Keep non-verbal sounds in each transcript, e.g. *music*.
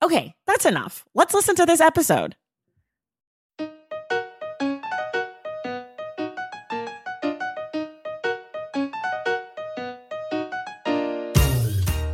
Okay, that's enough. Let's listen to this episode.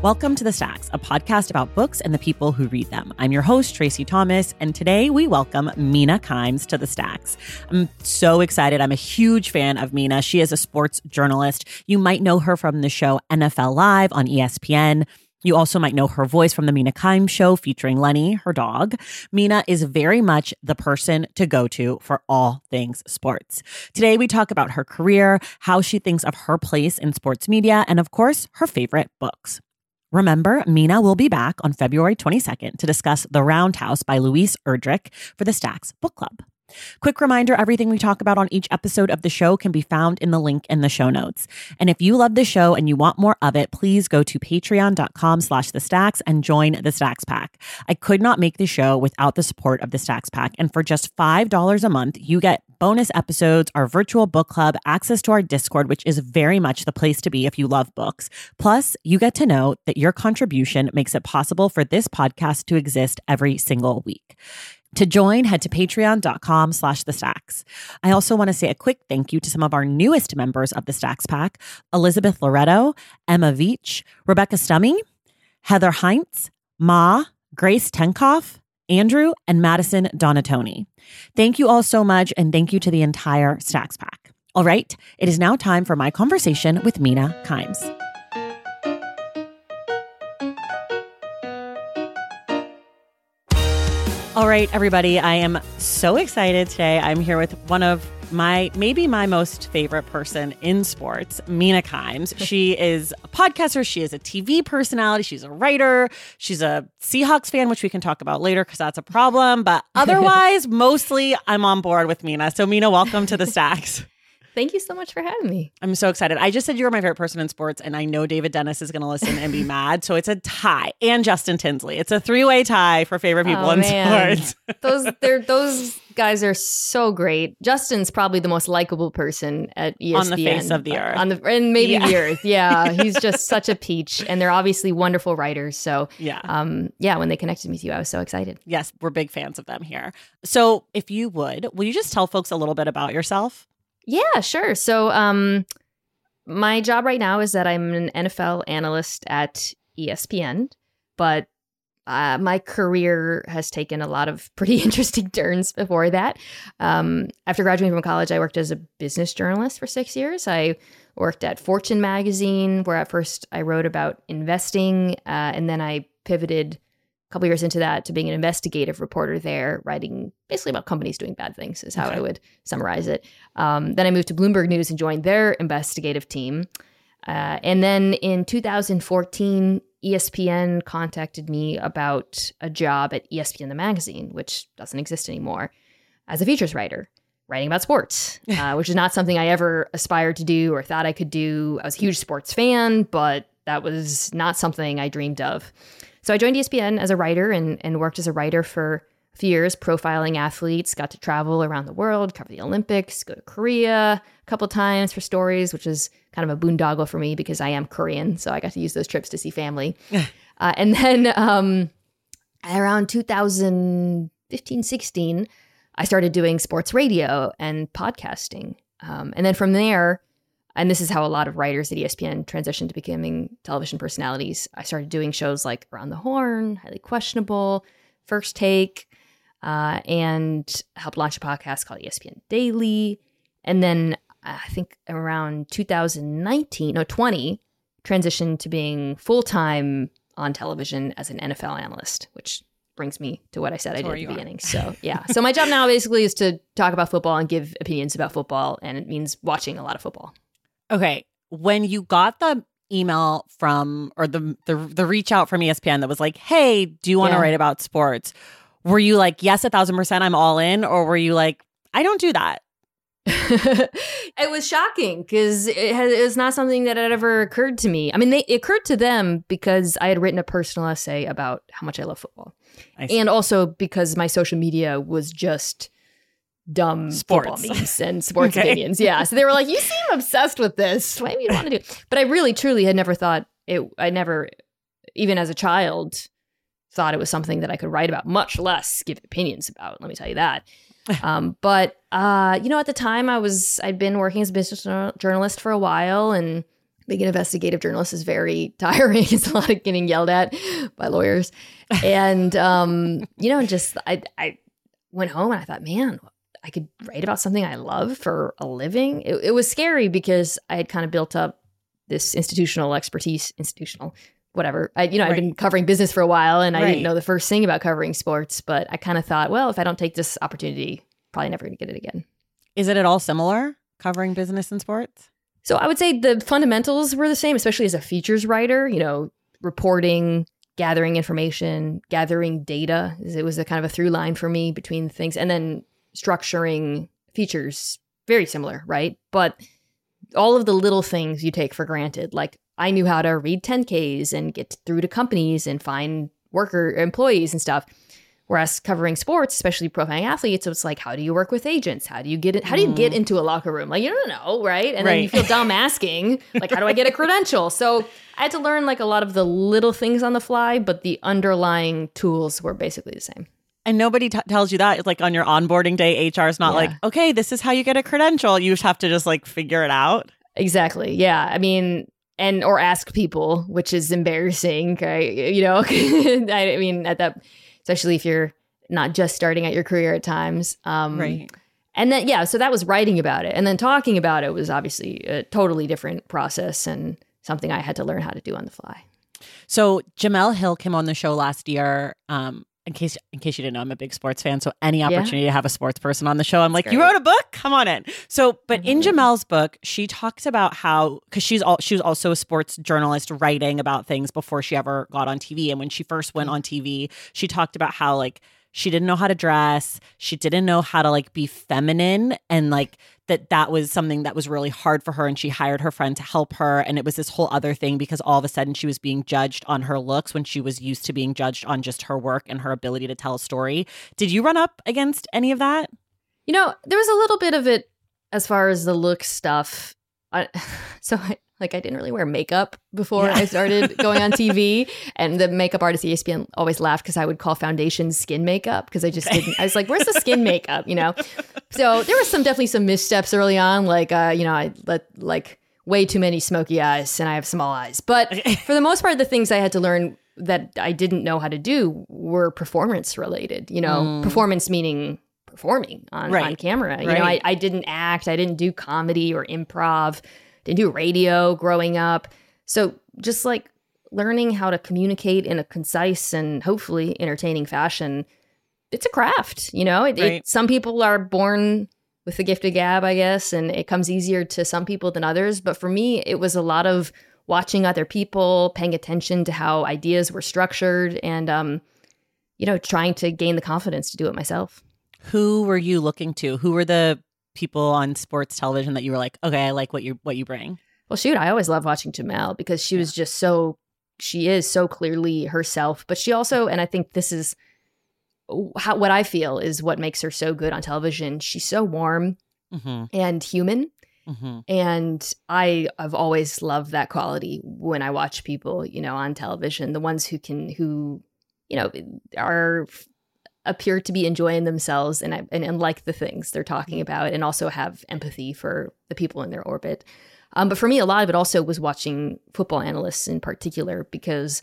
Welcome to The Stacks, a podcast about books and the people who read them. I'm your host, Tracy Thomas, and today we welcome Mina Kimes to The Stacks. I'm so excited. I'm a huge fan of Mina. She is a sports journalist. You might know her from the show NFL Live on ESPN. You also might know her voice from the Mina Kimes show featuring Lenny, her dog. Mina is very much the person to go to for all things sports. Today, we talk about her career, how she thinks of her place in sports media, and of course, her favorite books. Remember, Mina will be back on February 22nd to discuss The Round House by Louise Erdrich for the Stacks Book Club. Quick reminder everything we talk about on each episode of the show can be found in the link in the show notes. And if you love the show and you want more of it, please go to patreon.com slash the stacks and join the Stacks Pack. I could not make the show without the support of the Stacks Pack. And for just $5 a month, you get bonus episodes, our virtual book club, access to our Discord, which is very much the place to be if you love books. Plus, you get to know that your contribution makes it possible for this podcast to exist every single week. To join, head to patreon.com slash the stacks. I also want to say a quick thank you to some of our newest members of the Stacks Pack Elizabeth Loretto, Emma Veach, Rebecca Stummy, Heather Heinz, Ma, Grace Tenkoff, Andrew, and Madison Donatoni. Thank you all so much, and thank you to the entire Stacks Pack. All right, it is now time for my conversation with Mina Kimes. All right, everybody, I am so excited today. I'm here with one of my maybe my most favorite person in sports, Mina Kimes. *laughs* She is a podcaster, she is a TV personality, she's a writer, she's a Seahawks fan, which we can talk about later because that's a problem. But *laughs* otherwise, mostly I'm on board with Mina. So, Mina, welcome to the Stacks. Thank you so much for having me. I'm so excited. I just said you were my favorite person in sports, and I know David Dennis is going to listen and be *laughs* mad. So it's a tie, and Justin Tinsley. It's a three way tie for favorite people Oh, in man. sports. *laughs* Those they're *laughs* those guys are so great. Justin's probably the most likable person at ESPN On the face of the earth. On the and maybe Yeah. the earth. Yeah, he's just such a peach, and they're obviously wonderful writers. So Yeah. um, yeah, when they connected me with you, I was so excited. Yes, we're big fans of them here. So if you would, will you just tell folks a little bit about yourself? Yeah, sure. So, um, my job right now is that I'm an NFL analyst at ESPN, but uh, my career has taken a lot of pretty *laughs* interesting turns before that. Um, after graduating from college, I worked as a business journalist for six years. I worked at Fortune magazine, where at first I wrote about investing, uh, and then I pivoted couple years into that to being an investigative reporter there, writing basically about companies doing bad things, is how Okay. I would summarize it. Um, then I moved to Bloomberg News and joined their investigative team. Uh, and then in 2014, ESPN contacted me about a job at ESPN the magazine, which doesn't exist anymore, as a features writer, writing about sports, *laughs* uh, which is not something I ever aspired to do or thought I could do. I was a huge sports fan, but that was not something I dreamed of. So I joined ESPN as a writer and, and worked as a writer for a few years, profiling athletes, got to travel around the world, cover the Olympics, go to Korea a couple times for stories, which is kind of a boondoggle for me because I am Korean. So I got to use those trips to see family. *laughs* uh, and then um, around 2015, 16, I started doing sports radio and podcasting. Um, and then from there, and this is how a lot of writers at ESPN transitioned to becoming television personalities. I started doing shows like Around the Horn, Highly Questionable, First Take, uh, and helped launch a podcast called ESPN Daily. And then uh, I think around 2019, no, 20, transitioned to being full time on television as an NFL analyst, which brings me to what I said That's I did at the beginning. So, yeah. So, my job now basically is to talk about football and give opinions about football, and it means watching a lot of football. Okay. When you got the email from or the the, the reach out from ESPN that was like, "Hey, do you want to yeah. write about sports?" Were you like, "Yes, a thousand percent, I'm all in," or were you like, "I don't do that"? *laughs* it was shocking because it, it, was not something that had ever occurred to me. I mean, they, it occurred to them because I had written a personal essay about how much I love football, and also because my social media was just dumb sports memes and *laughs* sports okay. opinions. Yeah, so they were like, "You seem obsessed with this. What do you want to do?" But I really, truly had never thought it. I never, even as a child, thought it was something that I could write about, much less give opinions about. Let me tell you that. *laughs* um, but uh, you know, at the time, I was I'd been working as a business journalist for a while, and being an investigative journalist is very *laughs* tiring. it's a lot of getting yelled at by lawyers, and um, you know, just I I went home and I thought, man, I could write about something I love for a living. It, it was scary because I had kind of built up this institutional expertise, institutional whatever. I, you know, right. I've been covering business for a while and I didn't know the first thing about covering sports, but I kind of thought, well, if I don't take this opportunity, probably never going to get it again. Is it at all similar covering business and sports? So I would say the fundamentals were the same, especially as a features writer, you know, reporting, gathering information, gathering data. It was a kind of a through line for me between things and then structuring features very similar, right? But all of the little things you take for granted, like I knew how to read 10Ks and get through to companies and find worker employees and stuff. Whereas covering sports, especially profiling athletes, it's like, how do you work with agents? How do you get it? How do you get mm. into a locker room? Like, you don't know, right? And right. then you feel dumb *laughs* asking, like, how do I get a credential? So I had to learn like a lot of the little things on the fly, but the underlying tools were basically the same. And nobody t- tells you that. It's like on your onboarding day, HR is not yeah. like, okay, this is how you get a credential. You just have to just like figure it out. Exactly. Yeah. I mean, and or ask people, which is embarrassing. *laughs* Right? You know, *laughs* I mean, at that, especially if you're not just starting out your career at times. Um, right. And then, yeah, so that was writing about it. And then talking about it was obviously a totally different process and something I had to learn how to do on the fly. So Jemele Hill came on the show last year. Um, in case in case you didn't know, I'm a big sports fan. So any opportunity yeah. to have a sports person on the show, I'm That's like, great. you wrote a book, come on in. So, but mm-hmm. in Jemele's book, she talks about how because she's all she was also a sports journalist writing about things before she ever got on TV. And when she first went mm-hmm. on TV, she talked about how like she didn't know how to dress, she didn't know how to like be feminine, and like that that was something that was really hard for her and she hired her friend to help her. And it was this whole other thing because all of a sudden she was being judged on her looks when she was used to being judged on just her work and her ability to tell a story. Did you run up against any of that? You know there was a little bit of it as far as the look stuff. I, *laughs* so I, like I didn't really wear makeup before yeah. I started *laughs* going on TV, and the makeup artist at ESPN always laughed because I would call foundation skin makeup because I just didn't. I was like, "Where's the skin makeup?" You know. *laughs* So there was some definitely some missteps early on, like uh, you know, I let like way too many smoky eyes, and I have small eyes. But for the most part, the things I had to learn that I didn't know how to do were performance related. You know, mm. performance meaning performing on, right. on camera. You right. know, I, I didn't act, I didn't do comedy or improv didn't do radio growing up. So just like learning how to communicate in a concise and hopefully entertaining fashion, it's a craft, you know? It, right. it, some people are born with the gift of gab, I guess, and it comes easier to some people than others. But for me, it was a lot of watching other people, paying attention to how ideas were structured, and, um, you know, trying to gain the confidence to do it myself. Who were you looking to? Who were the people on sports television that you were like, okay, I like what you what you bring? Well, shoot, I always love watching Jemele because she was just so she is so clearly herself, but she also, and I think this is how, what I feel is what makes her so good on television. She's so warm mm-hmm. and human. Mm-hmm. And I have always loved that quality when I watch people, you know, on television, the ones who can, who, you know, are appear to be enjoying themselves and, and, and like the things they're talking about and also have empathy for the people in their orbit. Um, but for me, a lot of it also was watching football analysts in particular because,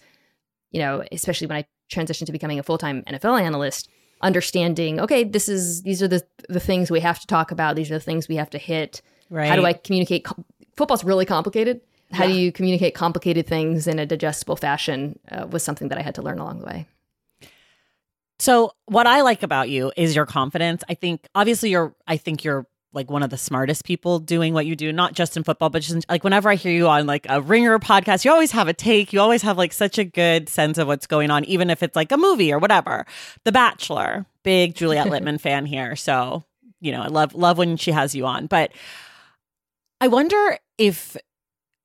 you know, especially when I transitioned to becoming a full time NFL analyst, understanding okay, this is these are the the things we have to talk about. These are the things we have to hit. Right. How do I communicate? Football's really complicated. How Yeah. do you communicate complicated things in a digestible fashion? Uh, was something that I had to learn along the way. So what I like about you is your confidence. I think obviously you're I think you're like one of the smartest people doing what you do, not just in football, but just in, like whenever I hear you on like a ringer podcast, you always have a take. You always have like such a good sense of what's going on, even if it's like a movie or whatever. The Bachelor, big Juliet *laughs* Litman fan here. So, you know, I love love when she has you on. But I wonder if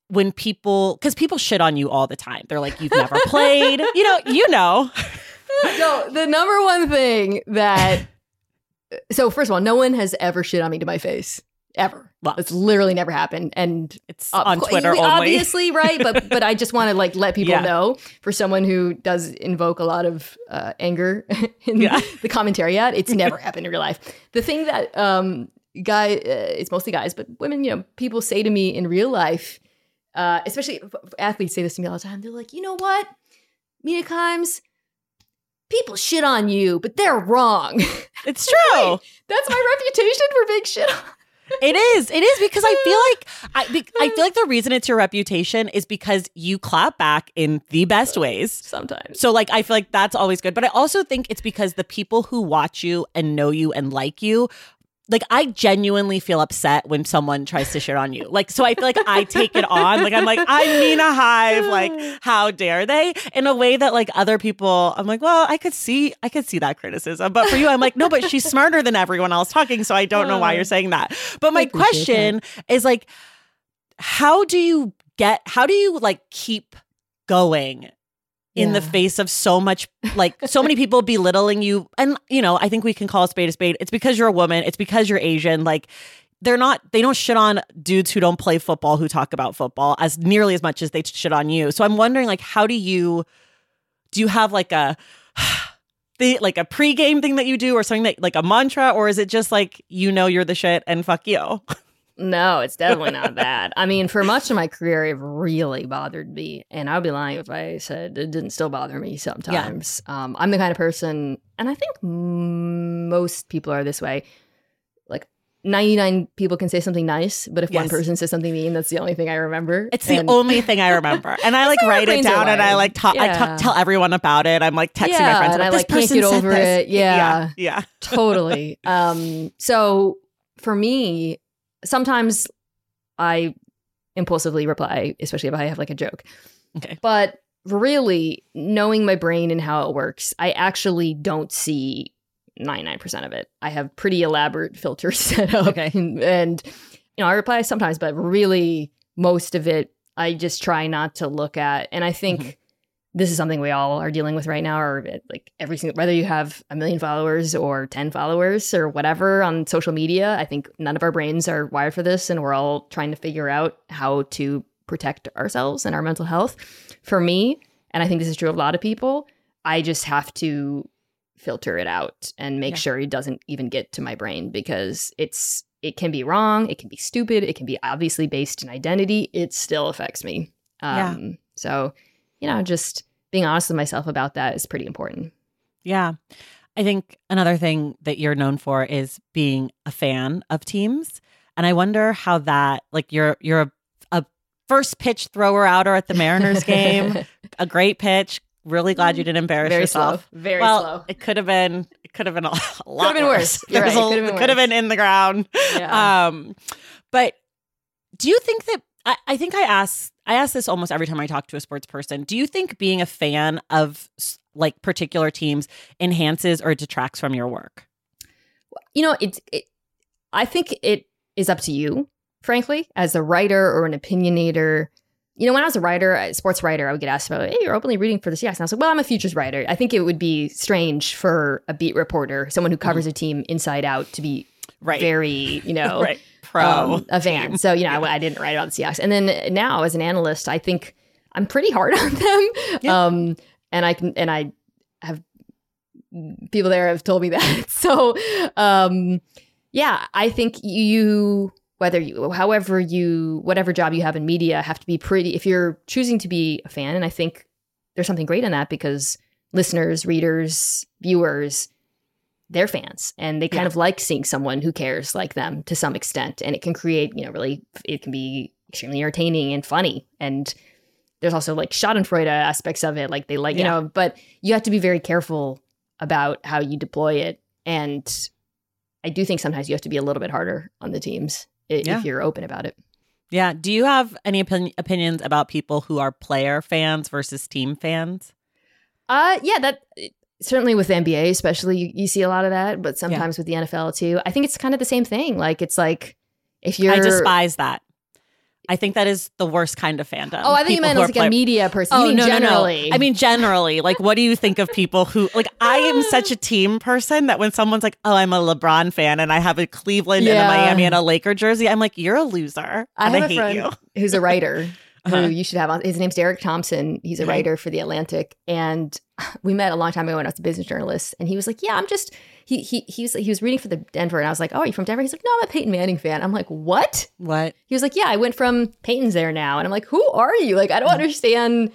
when people because people shit on you all the time. They're like, you've never played. *laughs* You know, you know. *laughs* no, the number one thing that *laughs* so first of all, no one has ever shit on me to my face ever. It's literally never happened, and It's on Twitter *laughs* only. obviously, right? But but I just want to like let people Yeah. know for someone who does invoke a lot of uh, anger in Yeah. the commentary. At it's never happened in real life. The thing that um guy, uh, it's mostly guys, but women, you know, people say to me in real life, uh, especially athletes say this to me all the time. They're like, you know what, Mina Kimes, people shit on you, but they're wrong. *laughs* It's true. That's my reputation for being shit on. It is. It is because I feel like I I feel like the *laughs* reason it's your reputation is because you clap back in the best ways. Sometimes. So like I feel like that's always good, but I also think it's because the people who watch you and know you and like you like I genuinely feel upset when someone tries to shit on you. Like so I feel like I take it on. Like I'm like I mean a Hive. Like *sighs* how dare they? In a way that like other people I'm like, well, I could see I could see that criticism. But for you I'm like, no, but she's smarter than everyone else talking, so I don't know why *sighs* you're saying that. But my question is like how do you get how do you like keep going in the face of so much like so many people belittling you. And you know i think we can call a spade a spade. It's because you're a woman. It's because you're asian. Like they're not they don't shit on dudes who don't play football who talk about football as nearly as much as they shit on you. So i'm wondering like how do you do you have like a *sighs* the like a pregame thing that you do or something that like a mantra? Or is it just like you know you're the shit and fuck you *laughs* No, it's definitely not *laughs* that. I mean, for much of my career, it really bothered me, and I'd be lying if I said it didn't still bother me sometimes. Um, I'm the kind of person, and I think most people are this way. Like, 99 people can say something nice, but if one person says something mean, that's the only thing I remember. It's the only thing I remember, and I *laughs* like write it down, and I like talk. I Yeah. talk, tell everyone about it. I'm like texting my friends. and like, I, like, can't get over this. it. Yeah. yeah, totally. *laughs* Um, so for me, sometimes I impulsively reply, especially if I have like a joke. Okay. But really, knowing my brain and how it works, I actually don't see 99% of it. I have pretty elaborate *laughs* filters set up. Okay. And, and, you know, I reply sometimes, but really, most of it, I just try not to look at. And I think Mhm. This is something we all are dealing with right now, or uh, like every single, whether you have a million followers or 10 followers or whatever on social media, I think none of our brains are wired for this. And we're all trying to figure out how to protect ourselves and our mental health. For me, and I think this is true of a lot of people, I just have to filter it out and make Yeah. sure it doesn't even get to my brain because it's it can be wrong, it can be stupid, it can be obviously based in identity, it still affects me. Yeah. Um so, you know, just being honest with myself about that is pretty important. yeah. I think another thing that you're known for is being a fan of teams, and I wonder how that like you're you're a, a first pitch thrower outer at the Mariners game, *laughs* a great pitch. Really glad you didn't embarrass very yourself. slow. Very well, slow. it could have been. It could have been a, a *laughs* lot been worse. You're There's right. a- Could have been it could have been in the ground. Yeah. Um, but do you think that I, I think I ask I ask this almost every time I talk to a sports person. Do you think being a fan of like particular teams enhances or detracts from your work? you know, it's it, I think it is up to you, frankly, as a writer or an opinionator. You know, when I was a writer, a sports writer, I would get asked about, hey, you're openly reading for the Seahawks. And I was like, well, I'm a futures writer. I think it would be strange for a beat reporter, someone who covers mm-hmm. a team inside out, to be Right. very, you know, *laughs* right. Pro. um, a fan. So, you know, I, I didn't write about the Seahawks. And then now as an analyst, I think I'm pretty hard on them. Yeah. Um, and I can, and I have people there have told me *laughs* that. So, um, yeah, I think you, whether you, however you, whatever job you have in media, have to be pretty. If you're choosing to be a fan, and I think there's something great in that because listeners, readers, viewers, they're fans and they kind Yeah. of like seeing someone who cares like them to some extent. And it can create, you know, really, it can be extremely entertaining and funny. And there's also like Schadenfreude aspects of it. Like they like, you know, but you have to be very careful about how you deploy it. And I do think sometimes you have to be a little bit harder on the teams i- Yeah. if you're open about it. Yeah. Do you have any opin- opinions about people who are player fans versus team fans? Uh, yeah, that certainly with the NBA, especially you, you see a lot of that, but sometimes with the NFL too. I think it's kind of the same thing. Like it's like if you're I despise that. I think that is the worst kind of fandom. Oh, I think you meant who as are like a media person. Oh no, generally. no, no! I mean, generally, like, what do you think of people who like? I am *laughs* such a team person that when someone's like, "Oh, I'm a LeBron fan," and I have a Cleveland and a Miami and a Laker jersey, I'm like, "You're a loser." I and have I a hate friend you. who's a writer *laughs* Uh-huh. who you should have on. His name's Derek Thompson. He's a Okay. writer for the Atlantic, and *laughs* we met a long time ago when I was a business journalist. And he was like, "Yeah, I'm just." He he he was he was reading for the Denver, and I was like, "Oh, are you from Denver?" He's like, "No, I'm a Peyton Manning fan." I'm like, "What?" What? He was like, "Yeah, I went from Peyton's there now," and I'm like, "Who are you?" Like, I don't understand.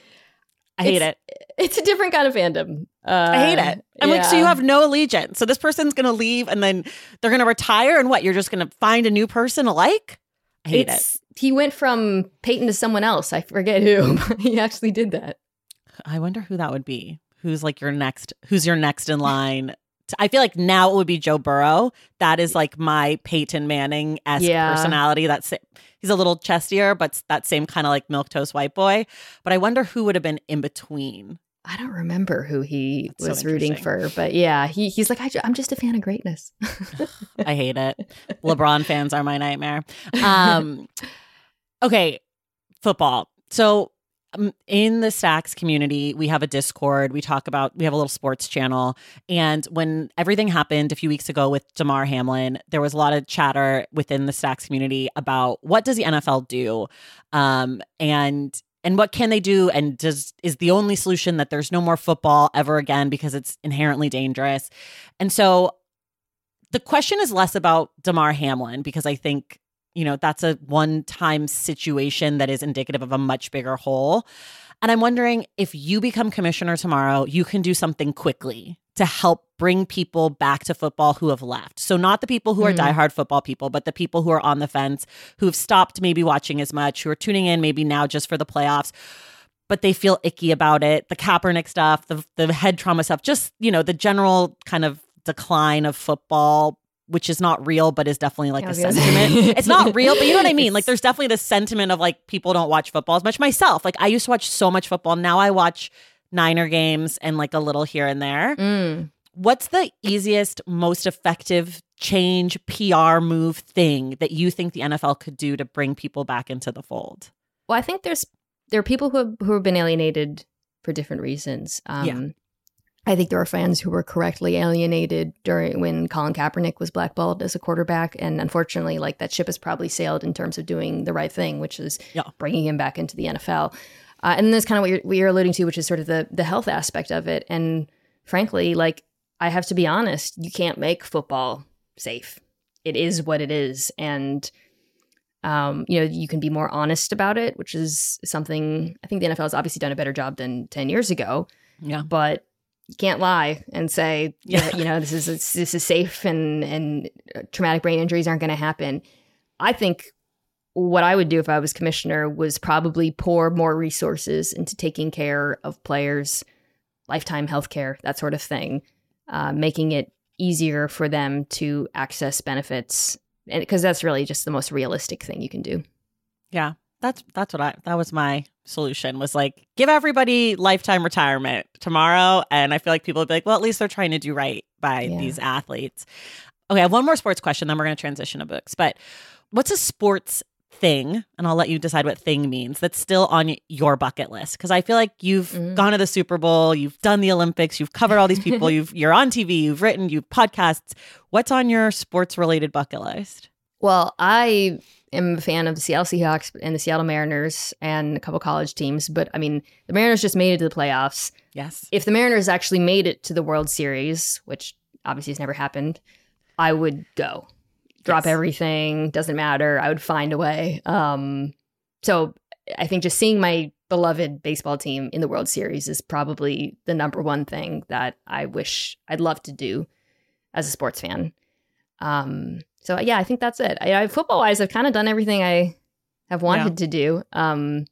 I hate It's- it. It's a different kind of fandom. Uh, I hate it. I'm like, so you have no allegiance. So this person's gonna leave, and then they're gonna retire, and what? You're just gonna find a new person to like? I hate it. He went from Peyton to someone else. I forget who. *laughs* but he actually did that. I wonder who that would be. Who's like your next? Who's your next in line? To- I feel like now it would be Joe Burrow. That is like my Peyton Manning esque Yeah. personality. That's he's a little chestier, but that same kind of like milk toast white boy. But I wonder who would have been in between. I don't remember who he That's so was rooting for, but yeah, he, he's like, I, am just a fan of greatness. I hate it. LeBron fans are my nightmare. Um, *laughs* okay, football. So um, in the Stacks community, we have a Discord. We talk about we have a little sports channel, and when everything happened a few weeks ago with Damar Hamlin, there was a lot of chatter within the Stacks community about what does the NFL do, um, and and what can they do, and does is the only solution that there's no more football ever again because it's inherently dangerous, and so the question is less about Damar Hamlin because I think you know that's a one-time situation that is indicative of a much bigger whole. And I'm wondering if you become commissioner tomorrow, you can do something quickly to help bring people back to football who have left. So not the people who are Mm. diehard football people, but the people who are on the fence, who have stopped maybe watching as much, who are tuning in maybe now just for the playoffs but they feel icky about it. The Kaepernick stuff, the the head trauma stuff, just you know the general kind of decline of football, which is not real, but is definitely like a sentiment. it's not real, but you know what I mean. *laughs* Like there's definitely this sentiment of like people don't watch football as much. Myself, like I used to watch so much football. Now I watch Niner games and like a little here and there. Mm. What's the easiest, most effective change PR move thing that you think the NFL could do to bring people back into the fold? Well, I think there's there are people who have, who have been alienated for different reasons. Um, Yeah. I think there are fans who were correctly alienated during when Colin Kaepernick was blackballed as a quarterback, and unfortunately, like that ship has probably sailed in terms of doing the right thing, which is Yeah. bringing him back into the NFL. Uh, and that's kind of what you're, what you're alluding to, which is sort of the the health aspect of it. And frankly, like I have to be honest, you can't make football safe. It is what it is, and um, you know, you can be more honest about it, which is something I think the NFL has obviously done a better job than 10 years ago, Yeah. but you can't lie and say, Yeah. you know, this is this is safe and and traumatic brain injuries aren't going to happen. I think what I would do if I was commissioner was probably pour more resources into taking care of players, lifetime health care, that sort of thing, uh, making it easier for them to access benefits and because that's really just the most realistic thing you can do. Yeah, that's that's what I that was my solution was like give everybody lifetime retirement tomorrow, and I feel like people would be like, well, at least they're trying to do right by Yeah. these athletes. Okay, I have one more sports question, then we're going to transition to books. But what's a sports thing, and I'll let you decide what thing means that's still on your bucket list? Because I feel like you've Mm. gone to the Super Bowl, you've done the Olympics, you've covered all these people, *laughs* you've you're on TV, you've written, you've podcasts. What's on your sports related bucket list? Well, I am a fan of the Seattle Seahawks and the Seattle Mariners and a couple college teams, but I mean, the Mariners just made it to the playoffs. Yes. If the Mariners actually made it to the World Series, which obviously has never happened, I would go. drop Yes. everything, doesn't matter. I would find a way. Um, so I think just seeing my beloved baseball team in the World Series is probably the number one thing that I wish I'd love to do as a sports fan. Um, so yeah, I think that's it. I, I football wise, I've kind of done everything I have wanted to do. Um,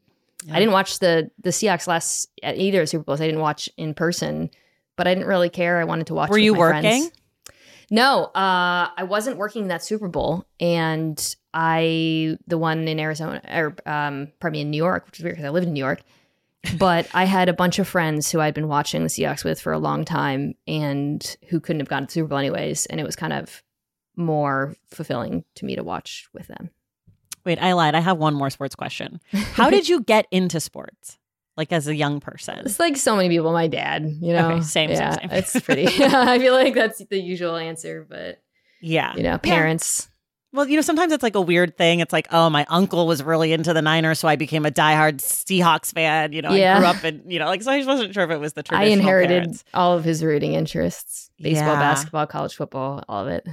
Yeah. I didn't watch the the Seahawks last at either Super Bowls. I didn't watch in person, but I didn't really care. I wanted to watch. Were you working? friends. No, uh, I wasn't working that Super Bowl, and I the one in Arizona or um, pardon me in New York, which is weird because I live in New York. But I had a bunch of friends who I'd been watching the Seahawks with for a long time, and who couldn't have gone to the Super Bowl anyways, and it was kind of more fulfilling to me to watch with them. Wait, I lied. I have one more sports question. How did you get into sports? Like as a young person? It's like so many people. My dad, you know, Okay, same, same, yeah, same. It's *laughs* pretty. *laughs* I feel like that's the usual answer, but Yeah. you know, Yeah. parents. Well, you know, sometimes it's like a weird thing. It's like, oh, my uncle was really into the Niners, so I became a diehard Seahawks fan. You know, I grew up in, you know, like, so I wasn't sure if it was the traditional. I inherited parents. all of his rooting interests: baseball, Yeah. basketball, college football, all of it.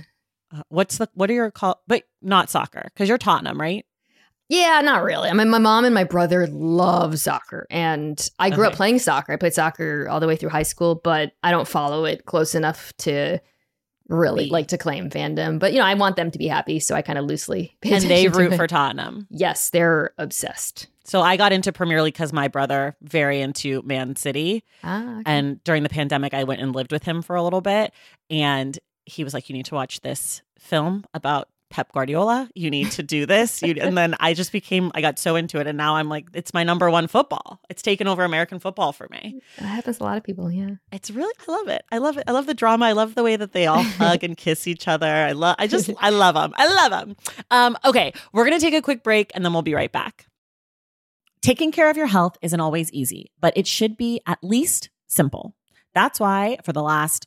Uh, What's the, what are your call, but not soccer, because you're Tottenham, right? Yeah, not really. I mean, my mom and my brother love soccer, and I grew up playing soccer. I played soccer all the way through high school, but I don't follow it close enough to really Be- like to claim fandom. But you know, I want them to be happy, so I kind of loosely *laughs* And they root for Tottenham. Yes, they're obsessed. So I got into Premier League because my brother very into Man City. Ah, okay. And during the pandemic, I went and lived with him for a little bit. And he was like, You need to watch this film about Pep Guardiola. You need to do this. You, and then I just became, I got so into it. And now I'm like, it's my number one football. It's taken over American football for me. that happens a lot of people. Yeah. It's really, I love it. I love it. I love the drama. I love the way that they all *laughs* hug and kiss each other. I love, I just, I love them. I love them. Um, okay. We're going to take a quick break and then we'll be right back. Taking care of your health isn't always easy, but it should be at least simple. That's why for the last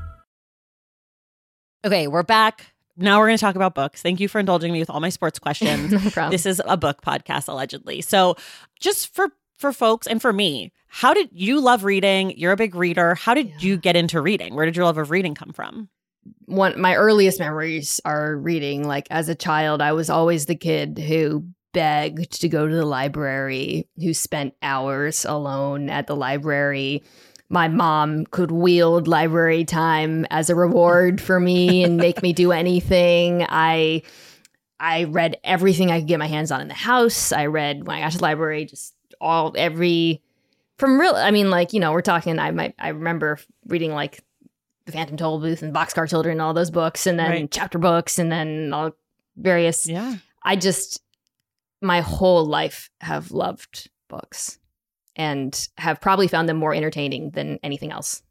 Okay, we're back. Now we're going to talk about books. Thank you for indulging me with all my sports *laughs* questions. no problem. this is a book podcast allegedly. So, just for for folks and for me, how did you love reading? You're a big reader. How did you get into reading? Where did your love of reading come from? one my earliest memories are reading like as a child i was always the kid who begged to go to the library who spent hours alone at the library my mom could wield library time as a reward for me and make me do anything i i read everything i could get my hands on in the house i read when i got to the library just all every from real i mean like you know we're talking i might i remember reading like the Phantom Tollbooth and Boxcar Children and all those books, and then Right. chapter books, and then all various. Yeah. I just my whole life have loved books and have probably found them more entertaining than anything else.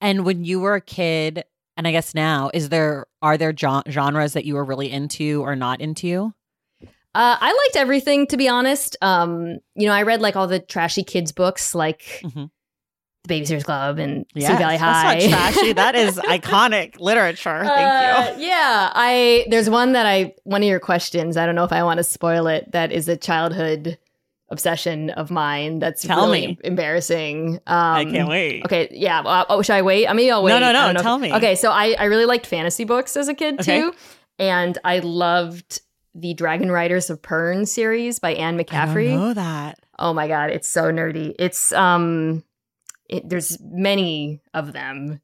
And when you were a kid, and I guess now, is there are there gen- genres that you were really into or not into? Uh, I liked everything, to be honest. Um, you know, I read like all the trashy kids books, like Mhm. the Babysitters Club and Yes, Sweet Valley High. That's not trashy. That is *laughs* iconic literature. Thank Uh, you. Yeah, I there's one that I one of your questions. I don't know if I want to spoil it. That is a childhood obsession of mine. That's Tell really me. embarrassing. Um, I can't wait. Okay, yeah. Well, oh, should I wait? I mean, I'll wait. No, no, no, I if- tell me. Okay, so I I really liked fantasy books as a kid Okay. too, and I loved the Dragon Riders of Pern series by Anne I McCaffrey. don't know that. Oh my god, it's so nerdy. It's um it, there's many of them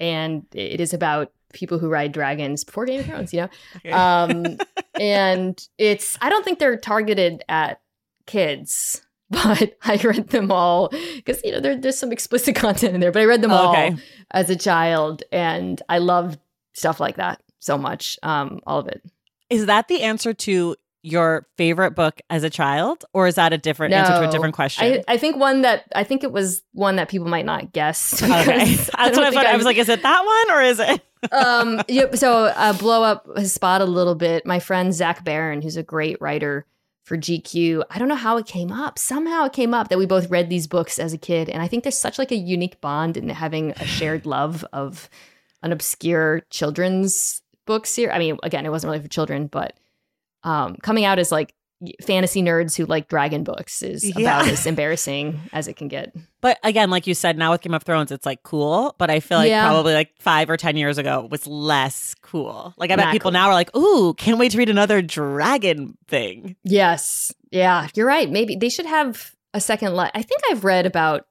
and it is about people who ride dragons before Game of Thrones, you know. *laughs* Okay. Um and it's I don't think they're targeted at kids, *laughs* but I read them all cuz you know there, there's some explicit *laughs* content in there, but I read them all okay. as a child and I love stuff like that so much. Um all of it. Is that the answer to your favorite book as a child, or is that a different answer to a different question? I, I think one that I think it was one that people might not guess. *laughs* okay, because that's what I thought. I was like, is it that one or is it? um, yep. So uh, blow up his spot a little bit. My friend Zach Baron, who's a great writer for GQ. I don't know how it came up. Somehow it came up that we both read these books as a kid, and I think there's such like a unique bond in having a shared love of an obscure children's book series. I mean, again, it wasn't really for children, but um, coming out as like fantasy nerds who like dragon books is Yeah. about as *laughs* embarrassing as it can get. But again, like you said, now with Game of Thrones, it's like cool. But I feel like Yeah. probably like five or ten years ago it was less cool. Like I bet Not people cool. now are like, "Ooh, can't wait to read another dragon thing." Yes. Yeah, you're right. Maybe they should have a second life. I think I've read about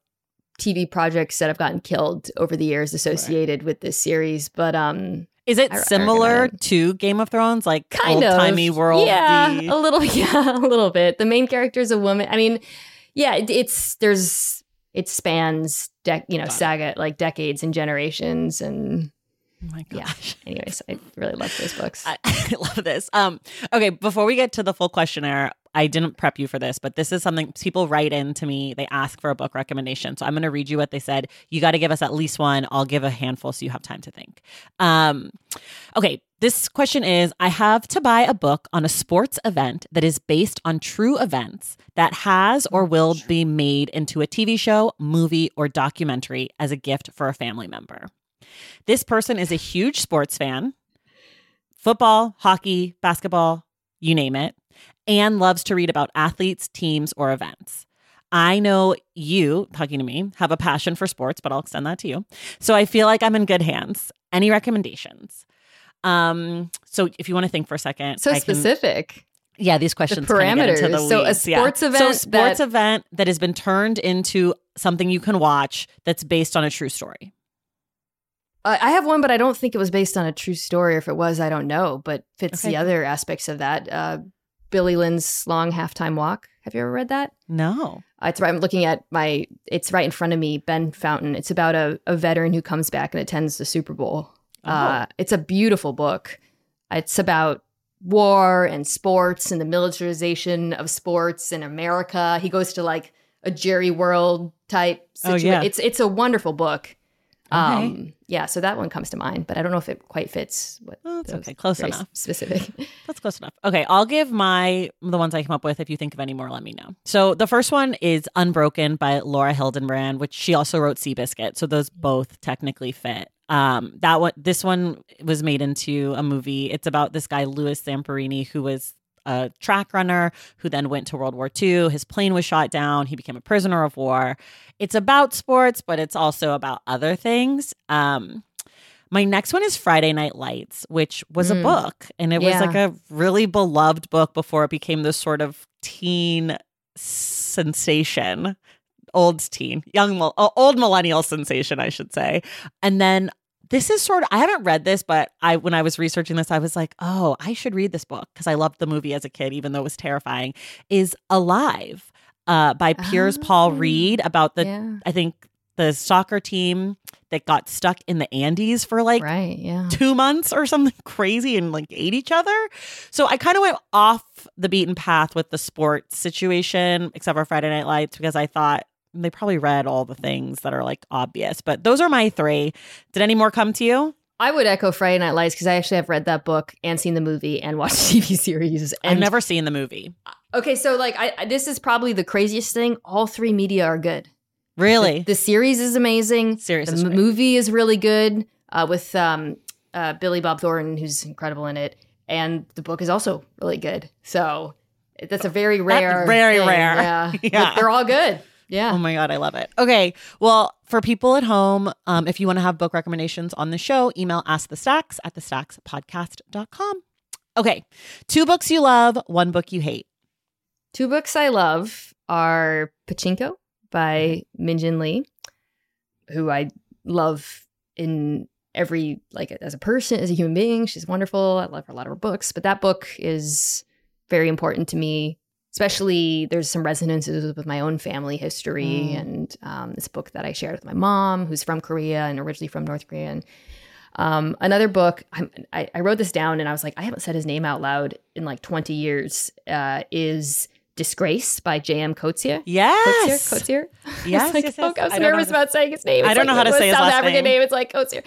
TV projects that have gotten killed over the years associated with this series, but um Is it similar to Game of Thrones, like kind old of timey world? Yeah, a little *laughs* yeah, a little bit. The main character is a woman. I mean, yeah, it, it's there's it spans dec you know, Got it. saga like decades and generations and Oh my Yeah. gosh. *laughs* anyways, I really love those books. I, *laughs* I love this. Um, okay, before we get to the full questionnaire, I didn't prep you for this, but this is something people write in to me. They ask for a book recommendation. So I'm going to read you what they said. You got to give us at least one. I'll give a handful so you have time to think. Um, okay, this question is I have to buy a book on a sports event that is based on true events that has or will be made into a TV show, movie, or documentary as a gift for a family member. This person is a huge sports fan football, hockey, basketball, you name it, and loves to read about athletes, teams, or events. I know you, talking to me, have a passion for sports, but I'll extend that to you. So I feel like I'm in good hands. Any recommendations? Um, so if you want to think for a second, so I can- specific. yeah, these questions kinda get into the parameters. So a sports yeah. sports so event sports that- event that has been turned into something you can watch that's based on a true story. Uh, I have one, but I don't think it was based on a true story. Or if it was, I don't know. But fits Okay. the other aspects of that. Uh, Billy Lynn's Long Halftime Walk. Have you ever read that? No. Uh, it's right. I'm looking at my. It's right in front of me. Ben Fountain. It's about a, a veteran who comes back and attends the Super Bowl. Uh, it's a beautiful book. It's about war and sports and the militarization of sports in America. He goes to like a Jerry World type Oh, situation. yeah. It's it's a wonderful book. Um, yeah, so that one comes to mind, but I don't know if it quite fits. What Oh, that's okay. Close enough. Specific. *laughs* That's close enough. Okay, I'll give my the ones I came up with. If you think of any more, let me know. So the first one is Unbroken by Laura Hillenbrand, which she also wrote Seabiscuit. So those both technically fit. Um, that one, this one was made into a movie. It's about this guy Louis Zamperini, who was a track runner who then went to World War II. His plane was shot down. He became a prisoner of war. It's about sports, but it's also about other things. Um, my next one is Friday Night Lights, which was a Mm. book, and it was like a really beloved book before it became this sort of teen sensation. Old teen, young, uh, old millennial sensation, I should say. And then this is sort of I haven't read this, but I when I was researching this, I was like, oh, I should read this book because I loved the movie as a kid, even though it was terrifying. Is Alive uh, by Piers Paul Oh, Read about the yeah. I think the soccer team that got stuck in the Andes for like right. Yeah. two months or something *laughs* crazy and like ate each other. So I kind of went off the beaten path with the sports situation, except for Friday Night Lights, because I thought they probably read all the things that are like obvious. But those are my three. Did any more come to you? I would echo Friday Night Lights because I actually have read that book and seen the movie and watched *laughs* the TV series. And I've never seen the movie. Okay, so like I I- this is probably the craziest thing. All three media are good. Really? The, the series is amazing. Series the is m- movie is really good uh, with um, uh, Billy Bob Thornton, who's incredible in it, and the book is also really good. So that's a very rare, very thing, rare. Yeah, *laughs* Yeah. But they're all good. Yeah. Oh my God, I love it. Okay. Well, for people at home, um, if you want to have book recommendations on the show, email ask the stacks at the podcast.com. Okay. Two books you love, one book you hate. Two books I love are Pachinko by Min Jin Lee, who I love in every like as a person, as a human being. She's wonderful. I love her, a lot of her books, but that book is very important to me. Especially, there's some resonances with my own family history, Mm. and um, this book that I shared with my mom, who's from Korea and originally from North Korea. And um, another book, I, I wrote this down, and I was like, I haven't said his name out loud in like 20 years. Uh, is Disgrace by J.M. Coetzee. Yes. Coetzee? Yes, *laughs* Coetzee? I was, like, yes, oh, yes. I was I nervous how to- about saying his name. I don't know how to say his South African name. name. It's like Coetzee.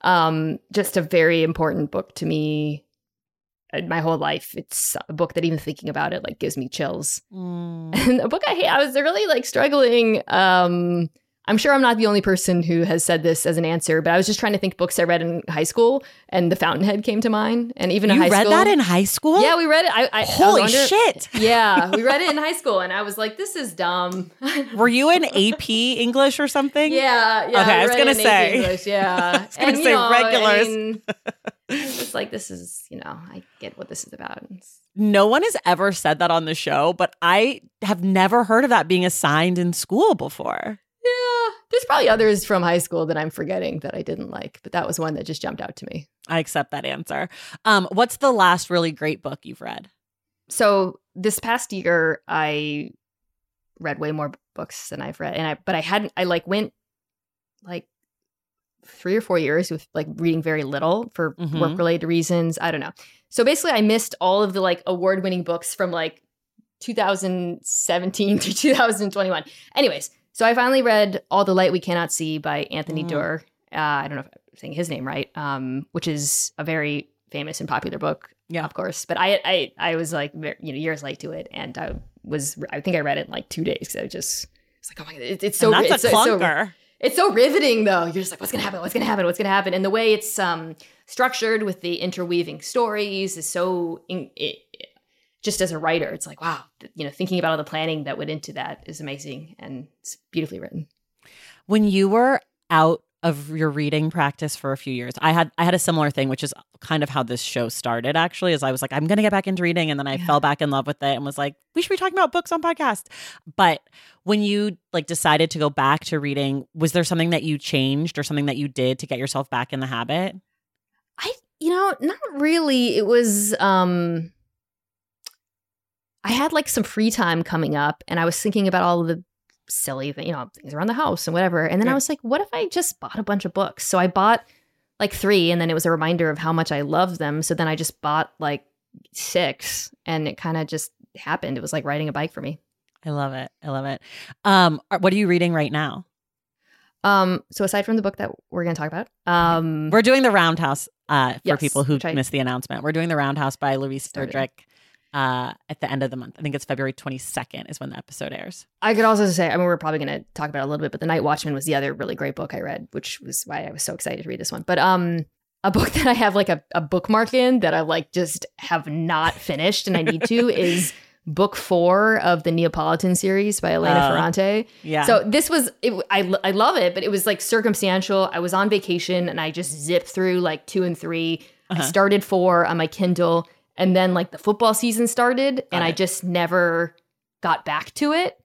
Um, just a very important book to me. In My whole life, it's a book that even thinking about it like gives me chills. Mm. *laughs* And a book I hate, I was really like struggling. Um, I'm sure I'm not the only person who has said this as an answer, but I was just trying to think books I read in high school, and The Fountainhead came to mind. And even in high read school, that in high school? yeah, we read it. I, I I Holy under- shit. *laughs* Yeah, we read it in high school, and I was like, "This is dumb." *laughs* Were you in AP English or something? Yeah, yeah. Okay, I was gonna it in AP say. English, yeah. was gonna And, you say know, regulars. I mean, it's like this is, you know, I get what this is about. It's- No one has ever said that on the show, but I have never heard of that being assigned in school before. yeah, there's probably others from high school that I'm forgetting that I didn't like, but that was one that just jumped out to me. I accept that answer. Um, what's the last really great book you've read? So this past year, I read way more books than I've read, and I but I hadn't. I like went like three or four years with like reading very little for Mhm. work related reasons. I don't know. So basically, I missed all of the like award winning books from like 2017 *laughs* to 2021. Anyways, so I finally read All the Light We Cannot See by Anthony Mm. Doerr. Uh, I don't know if I'm saying his name right, um, which is a very famous and popular book, Yeah. of course. But I, I, I was like, you know, years late to it, and I was, I think I read it in like two days because I just, it's like, oh my god, it, it's so, and that's it's, a it's so clunker. It's so riveting though. You're just like, what's gonna happen? What's gonna happen? What's gonna happen? And the way it's um, structured with the interweaving stories is so. In, it, just as a writer, it's like wow, you know, thinking about all the planning that went into that is amazing and it's beautifully written. when you were out of your reading practice for a few years i had i had a similar thing which is kind of how this show started actually is i was like i'm gonna get back into reading and then i Yeah. fell back in love with it and was like we should be talking about books on podcast but when you like decided to go back to reading was there something that you changed or something that you did to get yourself back in the habit I, you know, not really. It was, um, I had like some free time coming up and I was thinking about all of the silly, you know, things around the house and whatever. And then I was like, what if I just bought a bunch of books? So I bought like three and then it was a reminder of how much I loved them. So then I just bought like six and it kind of just happened. It was like riding a bike for me. i love it i love it um what are you reading right now Um, so aside from the book that we're going to talk about, um, we're doing the Round House uh for Yes, people who missed the announcement we're doing the Round House by louise Started. Erdrich uh at the end of the month i think it's february 22nd is when the episode airs I could also say, I mean, we're probably going to talk about it a little bit, but The Night Watchman was the other really great book I read, which was why I was so excited to read this one. But um, a book *laughs* that I have like a, a bookmark in that I like just have not finished and I need to *laughs* is book four of the Neapolitan series by Elena Oh, Ferrante. Yeah. So this was it, I I love it, but it was like circumstantial. I was on vacation and I just zipped through like two and 3 Uh-huh. I started four on my Kindle, and then like the football season started, and I just never got back to it.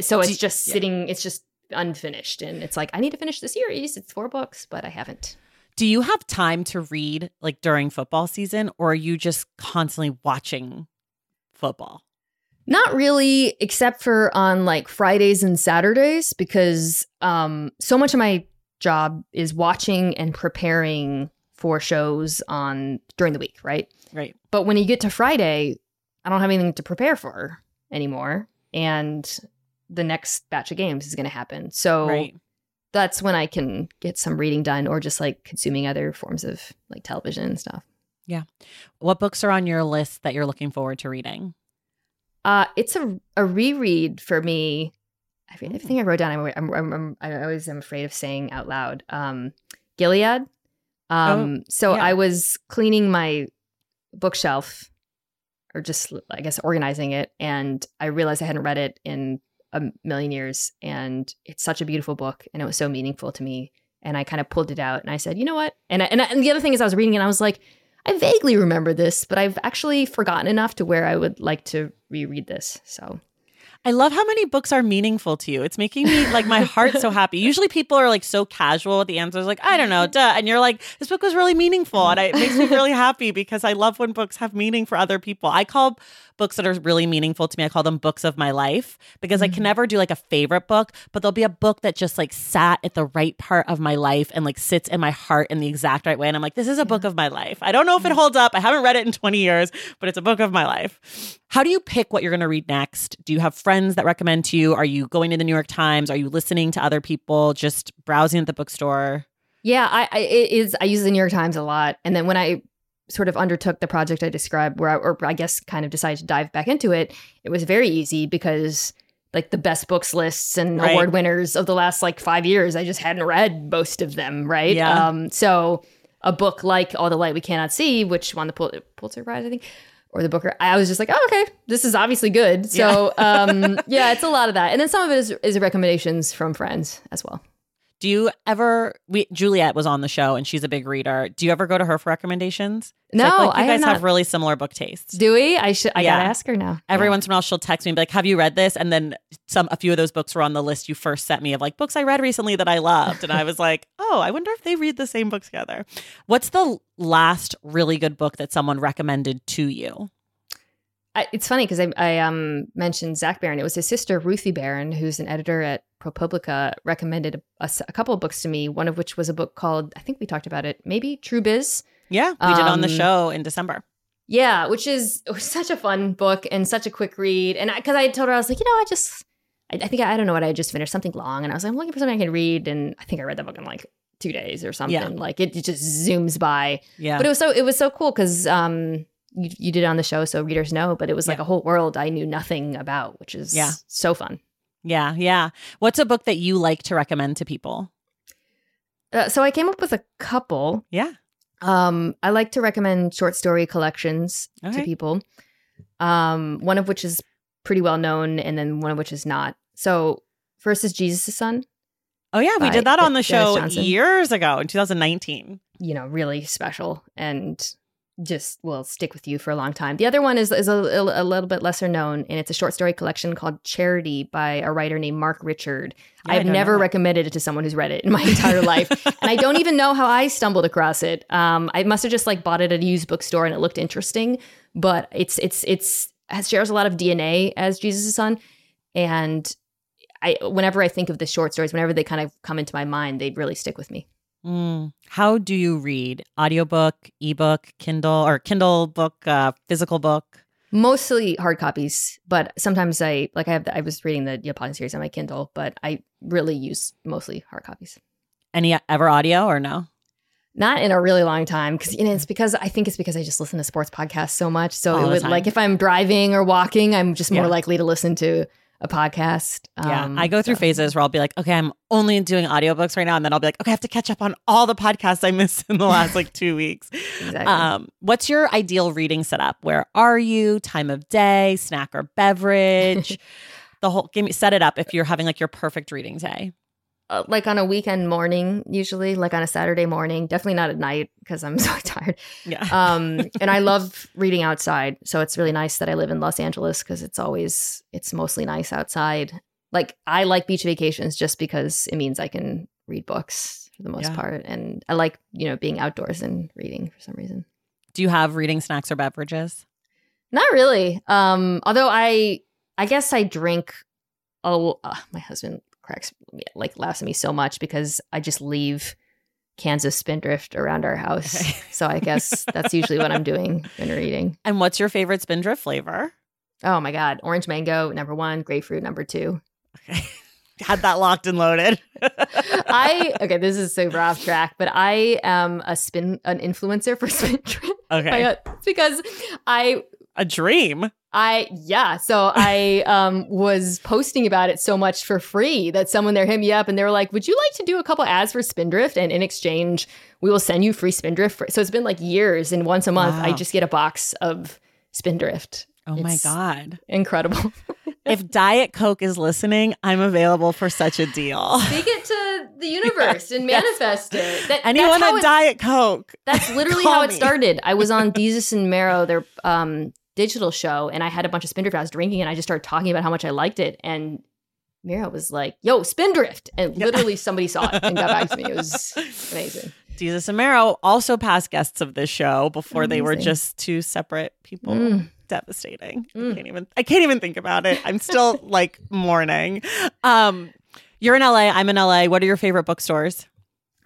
So it's just yeah. sitting. It's just unfinished, and it's like I need to finish the series. It's four books, but I haven't. Do you have time to read like during football season or are you just constantly watching football? Not really, except for on like Fridays and Saturdays, because um, so much of my job is watching and preparing for shows on during the week, right? Right. But when you get to Friday, I don't have anything to prepare for anymore, and the next batch of games is going to happen. So Right. that's when I can get some reading done, or just like consuming other forms of like television and stuff. Yeah. What books are on your list that you're looking forward to reading? Uh, it's a a reread for me. I think, I think I wrote down. I'm, I'm, I'm, I'm- I always am afraid of saying out loud. Um, Gilead. Um, so yeah. I was cleaning my bookshelf, or just I guess organizing it, and I realized I hadn't read it in a million years, and it's such a beautiful book, and it was so meaningful to me. And I kind of pulled it out, and I said, you know what? And I, and, I, and the other thing is, I was reading, and I was like, I vaguely remember this, but I've actually forgotten enough to where I would like to reread this. So I love how many books are meaningful to you. It's making me like my heart so happy. Usually people are like so casual with the answers, like, I don't know, duh. And you're like, this book was really meaningful. And I, it makes me really happy because I love when books have meaning for other people. I call books that are really meaningful to me, I call them books of my life because I can mm. never do like a favorite book, but there'll be a book that just like sat at the right part of my life and like sits in my heart in the exact right way. And I'm like, this is a book of my life. I don't know if it mm. holds up. I haven't read it in 20 years, but it's a book of my life. How do you pick what you're going to read next? Do you have friends that recommend to you? Are you going to the New York Times? Are you listening to other people? Just browsing at the bookstore? yeah, I, I it is. I use the New York Times a lot, and then when I sort of undertook the project I described, where I, or I guess kind of decided to dive back into it, it was very easy because like the best books lists and Right. award winners of the last like five years, I just hadn't read most of them, right? Yeah. Um, so a book like All the Light We Cannot See, which won the Pul- Pulitzer Prize, I think, or the Booker, I was just like, oh, okay, this is obviously good. So um, *laughs* yeah, it's a lot of that, and then some of it is, is recommendations from friends as well. Do you ever? We Juliet was on the show and she's a big reader. Do you ever go to her for recommendations? 'Cause No, I, like you I guys have, not. really similar book tastes. Do we? I should. I Yeah. gotta ask her now. Every Yeah. once in a while, she'll text me and be like, "Have you read this?" And then some, a few of those books were on the list you first sent me of like books I read recently that I loved, and I was like, *laughs* "Oh, I wonder if they read the same books together." What's the last really good book that someone recommended to you? I, it's funny because I, I um mentioned Zach Baron. It was his sister Ruthie Baron, who's an editor at ProPublica, recommended a couple of books to me. One of which was a book called I think we talked about it, maybe True Biz. Yeah, we did on the Um, show in December. Yeah, which is *laughs* such a fun book and such a quick read. And because I, told her I was like, you know, I just I, I think I, I don't know what I just finished something long, and I was like, I'm looking for something I can read, and I think I read that book in like two days or something. Yeah. Like it, it just zooms by. Yeah, But it was so it was so cool because um you, you did it on the show so readers know, but it was like Yeah. a whole world I knew nothing about, which is Yeah. so fun. Yeah, yeah. What's a book that you like to recommend to people? Uh, so I came up with a couple. Yeah, Um, I like to recommend short story collections Okay. to people. Um, one of which is pretty well known, and then one of which is not. So first is Jesus' Son. Oh yeah, we did that on the Denis show Johnson. years ago in 2019. You know, really special and just will stick with you for a long time. The other one is is a, a little bit lesser known, and it's a short story collection called Charity by a writer named Mark Richard. Yeah, I've never recommended it to someone who's read it in my *laughs* entire life. and I don't even know how I stumbled across it. Um, I must have just like bought it at a used bookstore and it looked interesting. But it's it's it's it shares a lot of DNA as Jesus' son, and I whenever I think of the short stories, whenever they kind of come into my mind, they really stick with me. Mm. How do you read? Audiobook, ebook, Kindle, or Kindle book, uh, physical book? Mostly hard copies, but sometimes I like I have I was reading the Neapolitan series on my Kindle, but I really use mostly hard copies. Any ever audio or no? Not in a really long time because you know it's because I think it's because I just listen to sports podcasts so much. So All it the would like if I'm driving or walking, I'm just more Yeah. likely to listen to a podcast. Yeah, Um, I go through so- phases where I'll be like, okay, I'm only doing audiobooks right now. And then I'll be like, okay, I have to catch up on all the podcasts I missed in the last like two weeks. Exactly. Um, what's your ideal reading setup? Where are you? Time of day, snack or beverage? *laughs* the whole give me set it up if you're having like your perfect reading day. Uh, like on a weekend morning, usually, like on a Saturday morning. Definitely not at night because I'm *laughs* so tired. Yeah. Um, and I *laughs* love reading outside, so it's really nice that I live in Los Angeles because it's always it's mostly nice outside. Like I like beach vacations just because it means I can read books for the most Yeah. part, and I like you know being outdoors and reading for some reason. Do you have reading snacks or beverages? Not really. Um, although I, I guess I drink. Oh, uh, my husband cracks like laughs at me so much because I just leave cans of Spindrift around our house. Okay. *laughs* So I guess that's usually what I'm doing when we're eating. And what's your favorite Spindrift flavor? Oh my god, orange mango number one, grapefruit number two. Okay. *laughs* Had that locked and loaded. *laughs* I okay, this is super off track, but I am a spin an influencer for Spindrift. okay. Because I A dream. I yeah, so I *laughs* um was posting about it so much for free that someone there hit me up and they were like, "Would you like to do a couple ads for Spindrift and in exchange we will send you free Spindrift." For-. So it's been like years and once a month I just get a box of Spindrift. Oh my God. Incredible. *laughs* If Diet Coke is listening, I'm available for such a deal. Speak it to the *laughs* universe and yes. manifest it. That, Anyone that's how at it- Diet Coke. That's literally how it me. started. I was on Desus and Mero, their um, digital show, and I had a bunch of Spindrift. I was drinking, and I just started talking about how much I liked it. And Mero was like, "Yo, Spindrift!" And literally, somebody saw it and got back to me. It was *laughs* amazing. Desus and Mero also past guests of this show before they were just two separate people. Mm. Devastating. I Mm. can't even I can't even think about it. I'm still *laughs* like mourning. Um you're in LA, I'm in LA. What are your favorite bookstores?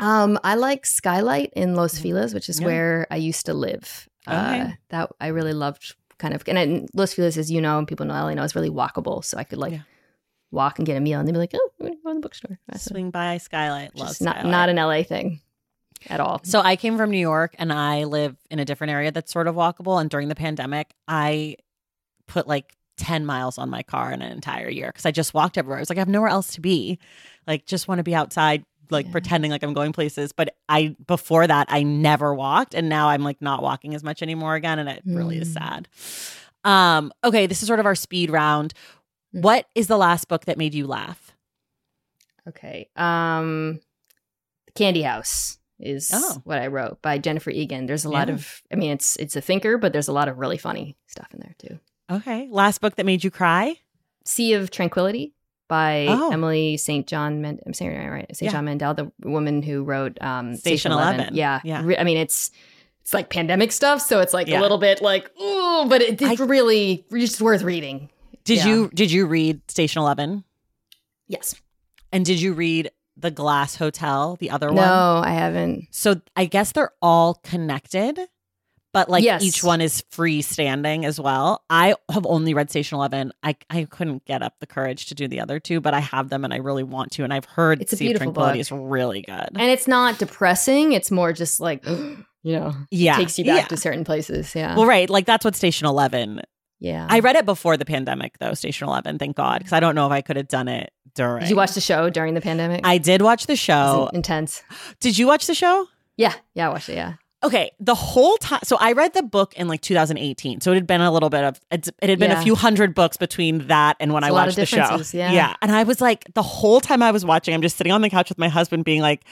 Um, I like Skylight in Los Feliz, which is Yeah. where I used to live. Uh, that I really loved. Kind of, and I, Los Feliz, as you know, and people know LA know, is really walkable. So I could like Yeah. walk and get a meal, and they'd be like, "Oh, we're gonna go to the bookstore." Swing by Skylight. Love just not not an LA thing at all. So I came from New York and I live in a different area that's sort of walkable. And during the pandemic, I put like 10 miles on my car in an entire year because I just walked everywhere. I was like, I have nowhere else to be. Like, just want to be outside, like Yeah. pretending like I'm going places. But I, before that, I never walked. And now I'm like not walking as much anymore again. And it really is Mm. sad. Um, okay, this is sort of our speed round. Mm. What is the last book that made you laugh? Okay. Um Candy House is Oh. what I wrote by Jennifer Egan. There's a lot of I mean it's it's a thinker, but there's a lot of really funny stuff in there too. Okay. Last book that made you cry? Sea of Tranquility by Oh. Emily St. John Mend- I'm saying it right? St. Yeah. John Mandel, the woman who wrote um Station 11. Yeah. Yeah. Re- I mean it's it's like pandemic stuff, so it's like Yeah. a little bit like, ooh, but it, it's I- really just worth reading. Did Yeah. you did you read Station Eleven? Yes. And did you read The Glass Hotel, the other one? No, I haven't. So I guess they're all connected, but like Yes. each one is freestanding as well. I have only read Station Eleven. I I couldn't get up the courage to do the other two, but I have them and I really want to. And I've heard It's a Sea beautiful Tranquility book. is really good. And it's not depressing. It's more just like, *gasps* you know, yeah, takes you back yeah. to certain places. Yeah. Well, right, like that's what Station Eleven. yeah. I read it before the pandemic, though. Station Eleven, thank God, because I don't know if I could have done it during. Did you watch the show during the pandemic? I did watch the show. intense. Did you watch the show? Yeah. Yeah. I watched it. Yeah. Okay, the whole time. So I read the book in like 2018. So it had been a little bit of it's, it had been a few hundred books between that and when It's I watched the show. yeah. yeah, and I was like, the whole time I was watching, I'm just sitting on the couch with my husband, being like,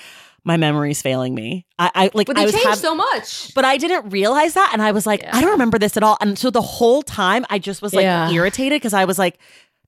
my memory's failing me. I, I like But I was changed hav- so much. but I didn't realize that, and I was like, I don't remember this at all. And so the whole time, I just was like Yeah. irritated because I was like,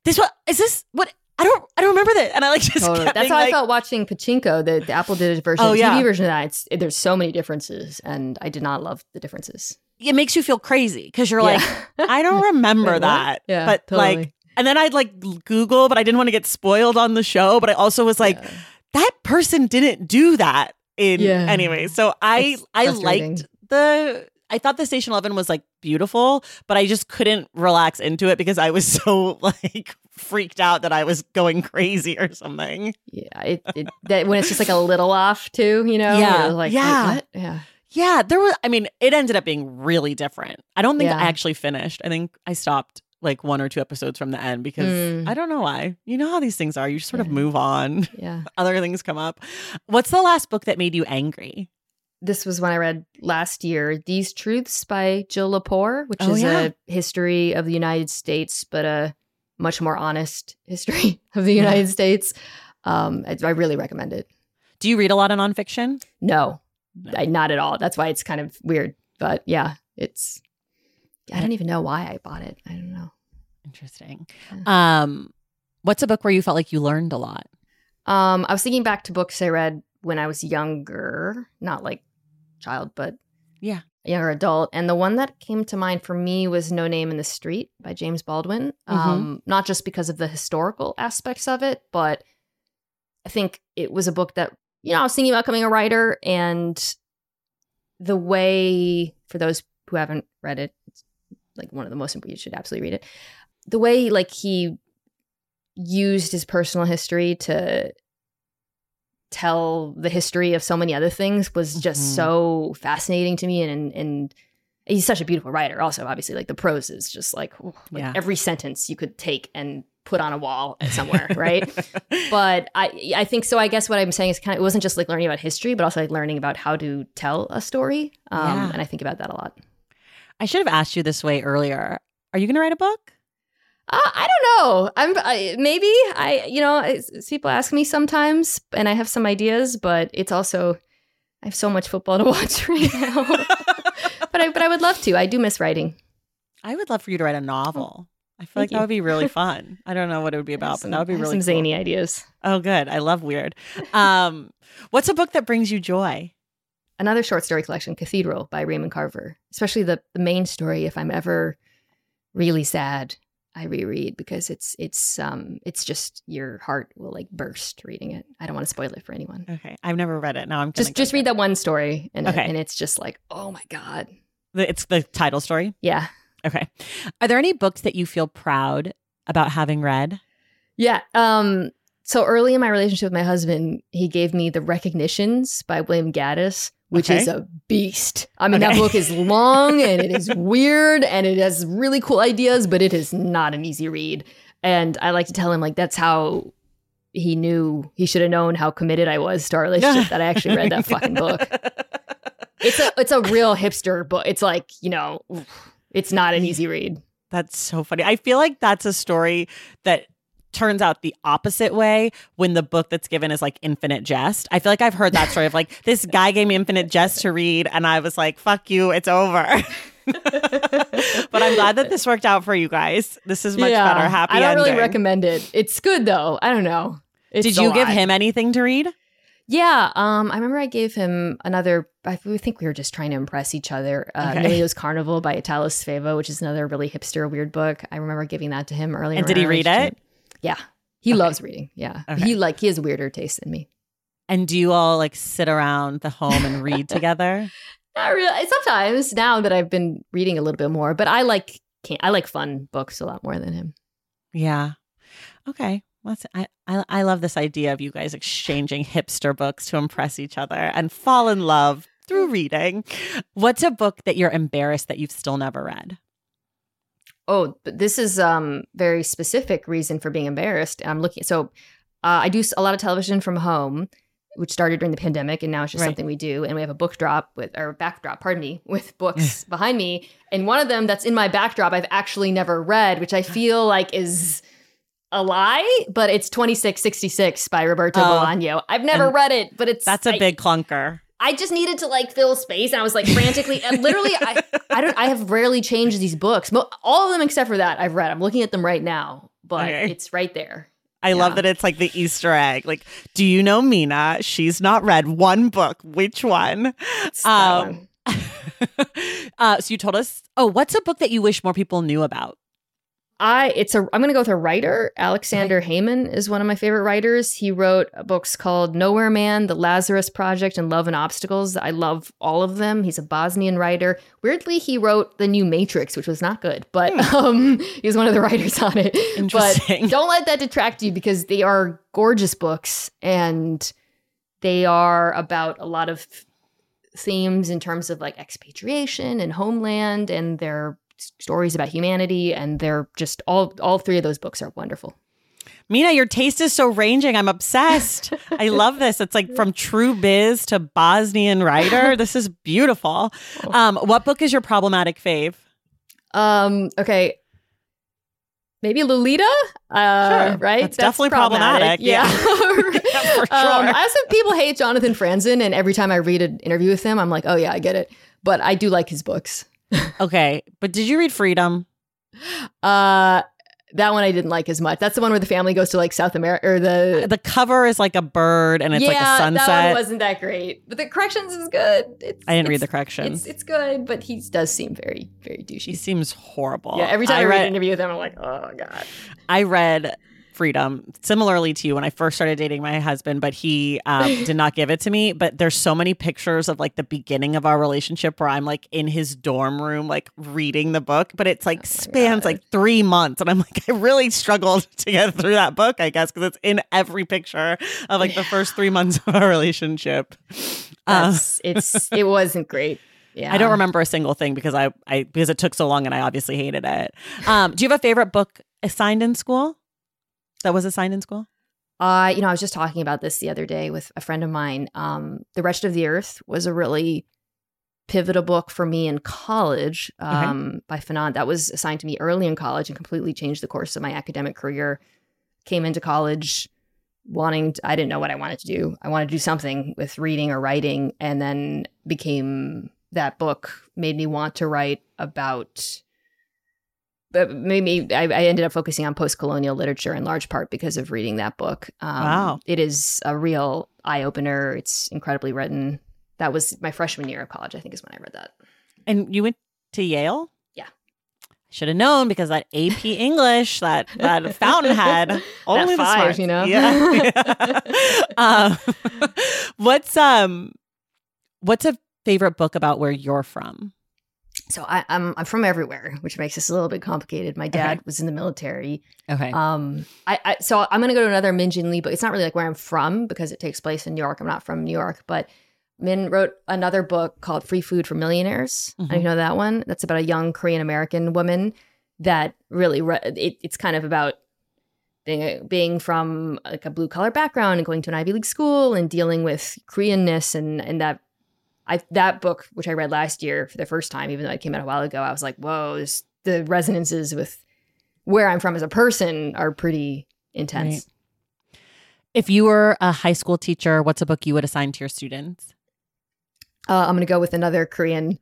this what is this what I don't I don't remember that, and I like *laughs* just Totally. That's how like, I felt watching Pachinko. The, the Apple did a version, Oh, the yeah. TV version of that. It's, there's so many differences, and I did not love the differences. it makes you feel crazy because you're Yeah. like, I don't *laughs* remember Wait, that. Yeah, but like, and then I'd like Google, but I didn't want to get spoiled on the show. But I also was like, Yeah. that person didn't do that in anyway. So I I liked the. I thought the Station Eleven was like beautiful, but I just couldn't relax into it because I was *laughs* so like freaked out that I was going crazy or something. Yeah. It, it, that, when it's just like a little off, too, you know? Yeah. Like, Yeah. Yeah. Yeah, there was. I mean, it ended up being really different. I don't think Yeah. I actually finished. I think I stopped like one or two episodes from the end because Mm. I don't know why. You know how these things are. You just sort of move on. Yeah. *laughs* Other things come up. What's the last book that made you angry? This was one I read last year. These Truths by Jill Lepore, which Oh, is yeah. a history of the United States, but a much more honest *laughs* history of the Yeah. United States. Um, I, I really recommend it. Do you read a lot of nonfiction? No, No. I, not at all. That's why it's kind of weird. But yeah, it's. I don't even know why I bought it. I don't know. Interesting. Um, what's a book where you felt like you learned a lot? Um, I was thinking back to books I read when I was younger, not like child, but Yeah. a younger adult. And the one that came to mind for me was No Name in the Street by James Baldwin. Um, not just because of the historical aspects of it, but I think it was a book that, you know, I was thinking about becoming a writer and the way, for those who haven't read it, it's like one of the most important, you should absolutely read it. The way, like, he used his personal history to tell the history of so many other things was just Mhm. so fascinating to me and and he's such a beautiful writer also obviously like the prose is just like, like Yeah. every sentence you could take and put on a wall somewhere right *laughs* but i i think so i guess what i'm saying is kind of it wasn't just like learning about history but also like learning about how to tell a story um Yeah. and i think about that a lot I should have asked you this way earlier. Are you going to write a book? Uh, I don't know. I'm I, maybe I you know it's- people ask me sometimes, and I have some ideas, but it's also I have so much football to *laughs* watch right now. *laughs* but I but I would love to. I do miss writing. I would love for you to write a novel. I feel Thank like that would be really *laughs* fun. I don't know what it would be about, some- but that would be really some cool. zany ideas. Oh, good. I love weird. Um, what's a book that brings you joy? Another short story collection, Cathedral by Raymond Carver. Especially the the main story. If I'm ever really sad, I reread because it's it's um it's just your heart will like burst reading it. I don't want to spoil it for anyone. Okay, I've never read it. Now I'm Just just read it. that one story, and Okay. and it's just like oh my god, It's the title story. yeah. Okay. Are there any books that you feel proud about having read? Yeah. Um, so early in my relationship with my husband, he gave me The Recognitions by William Gaddis, which Okay. is a beast. I mean, that book is *laughs* long and it is weird and it has really cool ideas, but it is not an easy read. And I like to tell him, like, that's how he knew he should have known how committed I was to our relationship that I actually read that fucking book. *laughs* It's a it's a real hipster book. It's like, you know, it's not an easy read. That's so funny. I feel like that's a story that turns out the opposite way when the book that's given is like infinite jest. I feel like I've heard that story of like this guy gave me infinite jest to read and I was like, fuck you, it's over. *laughs* but I'm glad that this worked out for you guys. This is much better. Happy I don't ending. really recommend it. It's good though. I don't know. It's Did you give him anything to read? Yeah. Um. I remember I gave him another. I think we were just trying to impress each other. Uh, Okay. Emilio's Carnival by Italo Svevo, which is another really hipster weird book. I remember giving that to him earlier. And did he read it? Yeah. He Okay. loves reading. Yeah. Okay. He like he has weirder taste than me. And do you all like sit around the home and read *laughs* together? Not really. Eh, sometimes now that I've been reading a little bit more, but I like can I like fun books a lot more than him. Yeah. Okay. Let's, I, I I love this idea of you guys exchanging hipster books to impress each other and fall in love through reading. What's a book that you're embarrassed that you've still never read? Oh, but this is um very specific reason for being embarrassed. I'm looking so uh, I do a lot of television from home, which started during the pandemic, and now it's just Right. something we do. And we have a book drop with or backdrop, pardon me, with books behind me. And one of them that's in my backdrop I've actually never read, which I feel like is a lie, but it's 2666 by Roberto Oh, Bolaño. I've never read it, but it's That's a I- big clunker. I just needed to like fill space, and I was like frantically, and literally, I, I don't, I have rarely changed these books. All of them except for that I've read. I'm looking at them right now, but Okay. it's right there. I love that it's like the Easter egg. Like, do you know Mina? She's not read one book. Which one? Um, one. *laughs* uh, so you told us. Oh, what's a book that you wish more people knew about? I it's a I'm gonna go with a writer. Aleksandar Hemon is one of my favorite writers. He wrote books called Nowhere Man, The Lazarus Project, and Love and Obstacles. I love all of them. He's a Bosnian writer. Weirdly, he wrote The New Matrix, which was not good, but *laughs* um, he was one of the writers on it. Interesting. But *laughs* don't let that detract you because they are gorgeous books and they are about a lot of themes in terms of like expatriation and homeland and they're stories about humanity, and they're just all all three of those books are wonderful. Mina, your taste is so ranging. I'm obsessed. *laughs* I love this. It's like from True Biz to Bosnian writer. *laughs* This is beautiful. Um, what book is your problematic fave? Um, okay. Maybe Lolita, uh, Sure. right? That's definitely problematic, Yeah, Yeah, *laughs* for Um, sure. I have some people hate Jonathan Franzen, and every time I read an interview with him, I'm like, oh yeah, I get it. But I do like his books. Okay, but did you read Freedom? Uh, that one I didn't like as much. That's the one where the family goes to like South America or the. The cover is like a bird and it's yeah, like a sunset. that one wasn't that great, but the corrections is good. It's, I didn't read the corrections. It's it's good, but he does seem very very He douchey. seems horrible. Yeah, every time I, I read an interview with him, I'm like, oh god. I read Freedom similarly to you when I first started dating my husband, but he um, *laughs* did not give it to me. But there's so many pictures of like the beginning of our relationship where I'm like in his dorm room, like reading the book, but it's like spans like three months. And I'm like, *laughs* I really struggled *laughs* to get through that book, I guess, because it's in every picture of like the first three months of our relationship. Uh, it's it wasn't great. Yeah, I don't remember a single thing because I, I because it took so long and I obviously hated it. Um, do you have a favorite book assigned in school? That was assigned in school? Uh, you know, I was just talking about this the other day with a friend of mine. Um, The Wretched of the Earth was a really pivotal book for me in college um, by Fanon. That was assigned to me early in college and completely changed the course of my academic career. Came into college wanting, to, I didn't know what I wanted to do. I wanted to do something with reading or writing, and then became that book made me want to write about maybe I, I ended up focusing on post-colonial literature in large part because of reading that book. Um, Wow. It is a real eye-opener. It's incredibly written. That was my freshman year of college, I think is when I read that. And you went to Yale? Yeah. Should have known because that AP *laughs* English, that that Fountainhead, *laughs* only the five, smarts. you know? Yeah. *laughs* um, what's um, what's a favorite book about where you're from? So I, I'm I'm from everywhere, which makes this a little bit complicated. My dad was in the military. Okay. Um, I, I so I'm gonna go to another Min Jin Lee book. It's not really like where I'm from because it takes place in New York. I'm not from New York, but Min wrote another book called Free Food for Millionaires. I know you know that one. That's about a young Korean American woman that really re- it, it's kind of about being being from like a blue collar background and going to an Ivy League school and dealing with Koreanness and and that I that book which I read last year for the first time, even though it came out a while ago, I was like, whoa, this, the resonances with where I'm from as a person are pretty intense. if you were a high school teacher, what's a book you would assign to your students? Uh, I'm going to go with another Korean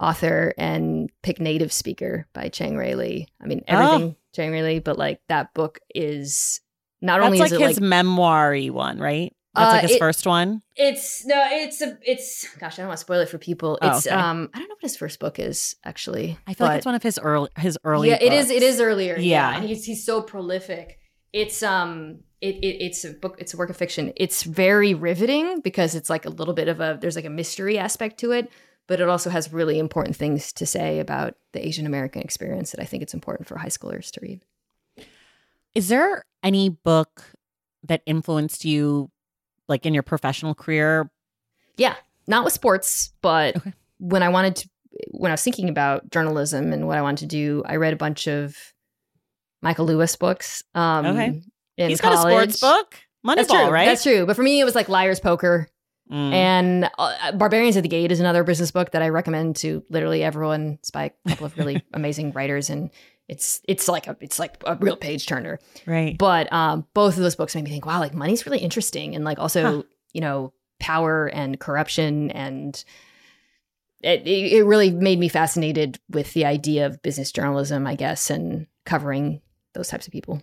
author and pick Native Speaker by Chang-rae Lee. I mean, everything Chang-rae Lee, but like that book is not That's only like is it his like memoir-y one, right? That's Uh, like his it- first one. it's no, it's a it's gosh, I don't want to spoil it for people. Oh, It's okay. um, I don't know what his first book is actually. I feel like it's one of his early his early. yeah, it is. books. It is earlier. Yeah, Yeah. and he's he's so prolific. It's um, it, it it's a book. It's a work of fiction. It's very riveting because it's like a little bit of a there's like a mystery aspect to it, but it also has really important things to say about the Asian American experience that I think it's important for high schoolers to read. Is there any book that influenced you, like in your professional career? Yeah, not with sports, but Okay. when I wanted to, when I was thinking about journalism and what I wanted to do, I read a bunch of Michael Lewis books. Um, Okay. He's got a sports book, That's Moneyball, true. right? That's true. But for me, it was like Liar's Poker Mm. and uh, Barbarians at the Gate is another business book that I recommend to literally everyone. It's by a couple of really *laughs* amazing writers, and it's it's like a it's like a real page turner. right. But um, both of those books made me think, wow, like money's really interesting, and like also Huh. you know power and corruption, and it it it really made me fascinated with the idea of business journalism, I guess, and covering those types of people.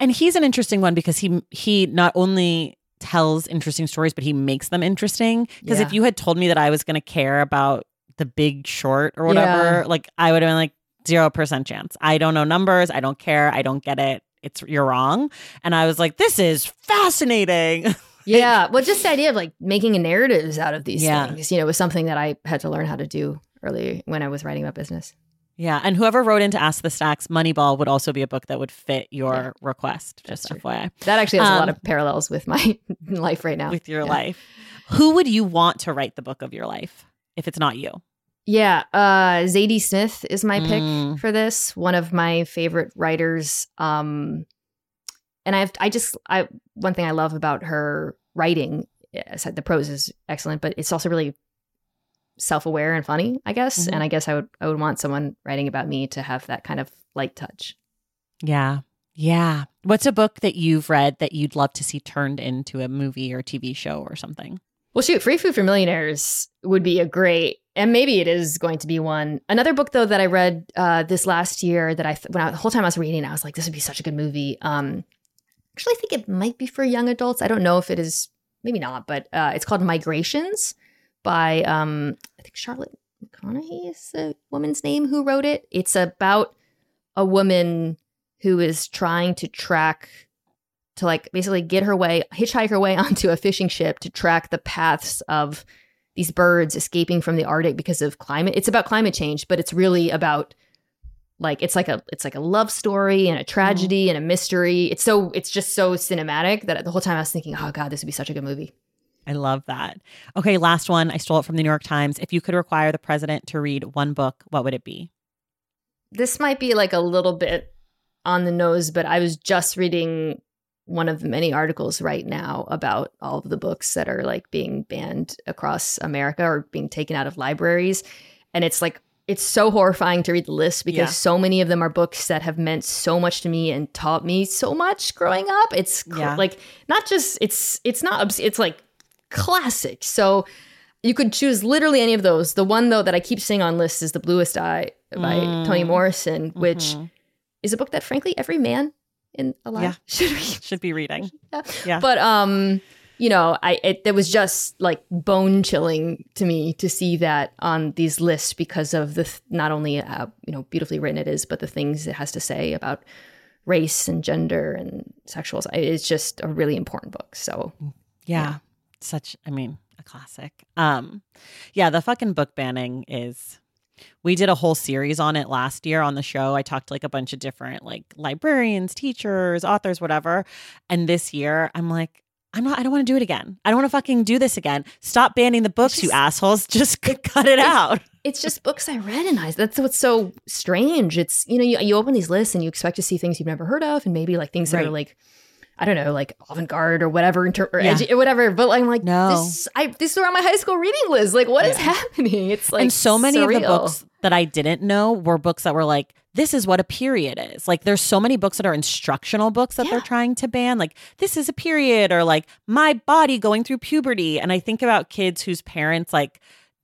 And he's an interesting one because he he not only tells interesting stories, but he makes them interesting. Because if you had told me that I was going to care about the Big Short or whatever, Yeah. like I would have been like zero percent chance. I don't know numbers. I don't care. I don't get it. It's you're wrong. And I was like, this is fascinating. *laughs* Yeah. Well, just the idea of like making narratives out of these Yeah. things, you know, was something that I had to learn how to do early when I was writing about business. yeah. And whoever wrote into Ask the Stacks, Moneyball would also be a book that would fit your Yeah. request. Just true. FYI. That actually has a lot Um, of parallels with my *laughs* life right now. with your Yeah. life. Who would you want to write the book of your life if it's not you? Yeah, uh, Zadie Smith is my pick Mm. for this. One of my favorite writers. Um, and I've I just I one thing I love about her writing, I said the prose is excellent, but it's also really self aware and funny. I guess, Mhm. and I guess I would I would want someone writing about me to have that kind of light touch. Yeah. Yeah. What's a book that you've read that you'd love to see turned into a movie or TV show or something? Well, shoot, Free Food for Millionaires would be a great, and maybe it is going to be one. Another book though that I read uh, this last year that I when I, the whole time I was reading, I was like, this would be such a good movie. Um, actually, I think it might be for young adults. I don't know if it is, maybe not, but uh, it's called Migrations by um, I think Charlotte McConaghy is the woman's name who wrote it. It's about a woman who is trying to track to like basically get her way hitchhike her way *laughs* onto a fishing ship to track the paths of these birds escaping from the arctic because of climate it's about climate change but it's really about like it's like a it's like a love story and a mm-hmm. tragedy and a mystery it's so it's just so cinematic that the whole time i was thinking oh god this would be such a good movie I love that. Okay, last one. I stole it from the New York Times. If you could require the president to read one book, what would it be? this might be like a little bit on the nose, but I was just reading one of the many articles right now about all of the books that are like being banned across America or being taken out of libraries. And it's like, it's so horrifying to read the list because Yeah. so many of them are books that have meant so much to me and taught me so much growing up. It's cl- Yeah. like not just it's it's not obs- it's like classic. So you could choose literally any of those. The one though that I keep seeing on lists is The Bluest Eye by Mm. Toni Morrison, which Mhm. is a book that frankly every man in alive Yeah. *laughs* should read. should be reading. *laughs* Yeah. Yeah. But um, you know, I it, it was just like bone chilling to me to see that on these lists because of the th- not only uh, you know beautifully written it is, but the things it has to say about race and gender and sexual. It's just a really important book. So Yeah. Such I mean, a classic. Um yeah, the fucking book banning is we did a whole series on it last year on the show. I talked to like a bunch of different like librarians, teachers, authors, whatever. And this year I'm like I'm not I don't want to do it again. I don't want to fucking do this again. Stop banning the books, you assholes. *laughs* Just cut it out. it's just books I read and I that's what's so strange. It's you know you, you open these lists and you expect to see things you've never heard of and maybe like things that are like I don't know like avant garde or whatever inter- or, Yeah. or whatever. But I'm like No. this I this are on my high school reading list. Like what is Yeah. happening? It's like and so many of the books that I didn't know were books that were like, this is what a period is. Like, there's so many books that are instructional books that they're trying to ban. Like, this is a period, or like my body going through puberty. And I think about kids whose parents like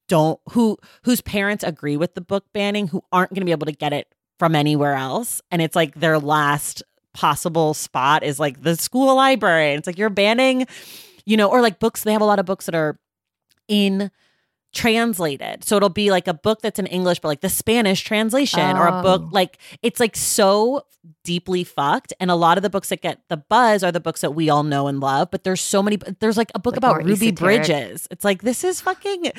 don't who whose parents agree with the book banning, who aren't going to be able to get it from anywhere else, and it's like their last possible spot is like the school library. And it's like you're banning, you know, or like books. They have a lot of books that are in translated. So it'll be like a book that's in English, but like the Spanish translation or a book Oh. like it's like so deeply fucked. And a lot of the books that get the buzz are the books that we all know and love. But there's so many, there's like a book Like about Ruby esoteric. Bridges. It's like, this is fucking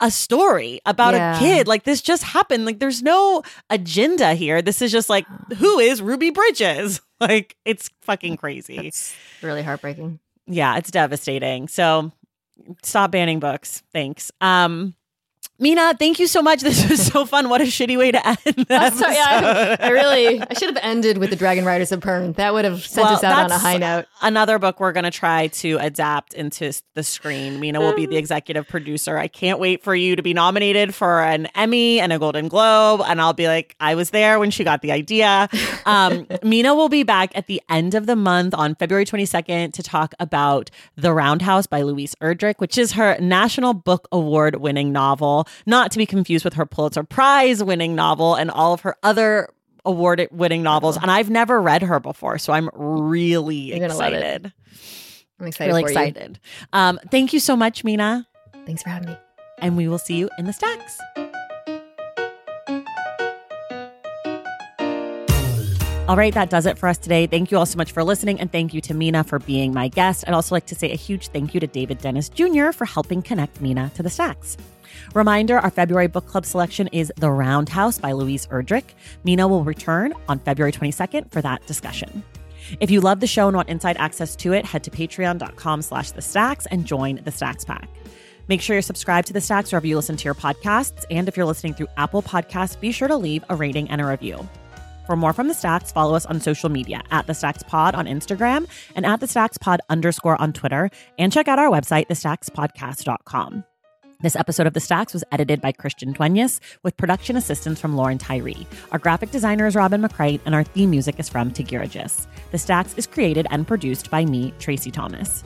a story about Yeah. a kid. Like this just happened. Like there's no agenda here. This is just like, who is Ruby Bridges? *laughs* Like it's fucking crazy. That's really heartbreaking. Yeah, it's devastating. So stop banning books. Thanks. Um Mina, thank you so much. *laughs* This was so fun. What a shitty way to end. sorry, I. *laughs* I really I should have ended with the Dragon Riders of Pern. That would have sent Well, us out on a high note. Another book we're going to try to adapt into the screen. Mina will be the executive producer. I can't wait for you to be nominated for an Emmy and a Golden Globe. And I'll be like, I was there when she got the idea. *laughs* Um, Mina will be back at the end of the month on February 22nd to talk about The Round House by Louise Erdrich, which is her National Book Award winning novel, not to be confused with her Pulitzer Prize winning novel and all of her other award winning novels. And I've never read her before, so I'm really You're gonna love it. excited. I'm excited. Really for you. excited. Um, thank you so much, Mina. Thanks for having me. And we will see you in the stacks. All right, that does it for us today. Thank you all so much for listening, and thank you to Mina for being my guest. I'd also like to say a huge thank you to David Dennis Jr. for helping connect Mina to the stacks. Reminder our February book club selection is The Round House by Louise Erdrich. Mina will return on February 22nd for that discussion. If you love the show and want inside access to it, head to patreon.com slash the stacks and join the Stacks Pack. Make sure you're subscribed to the Stacks wherever you listen to your podcasts. And if you're listening through Apple Podcasts, be sure to leave a rating and a review. For more from the Stacks, follow us on social media at the Stacks Pod on Instagram and at the Stacks Pod underscore on Twitter. And check out our website, thestackspodcast.com. This episode of The Stacks was edited by Christian Duenas with production assistance from Lauren Tyree. Our graphic designer is Robin McCrite, and our theme music is from Tagirijus. The Stacks is created and produced by me, Traci Thomas.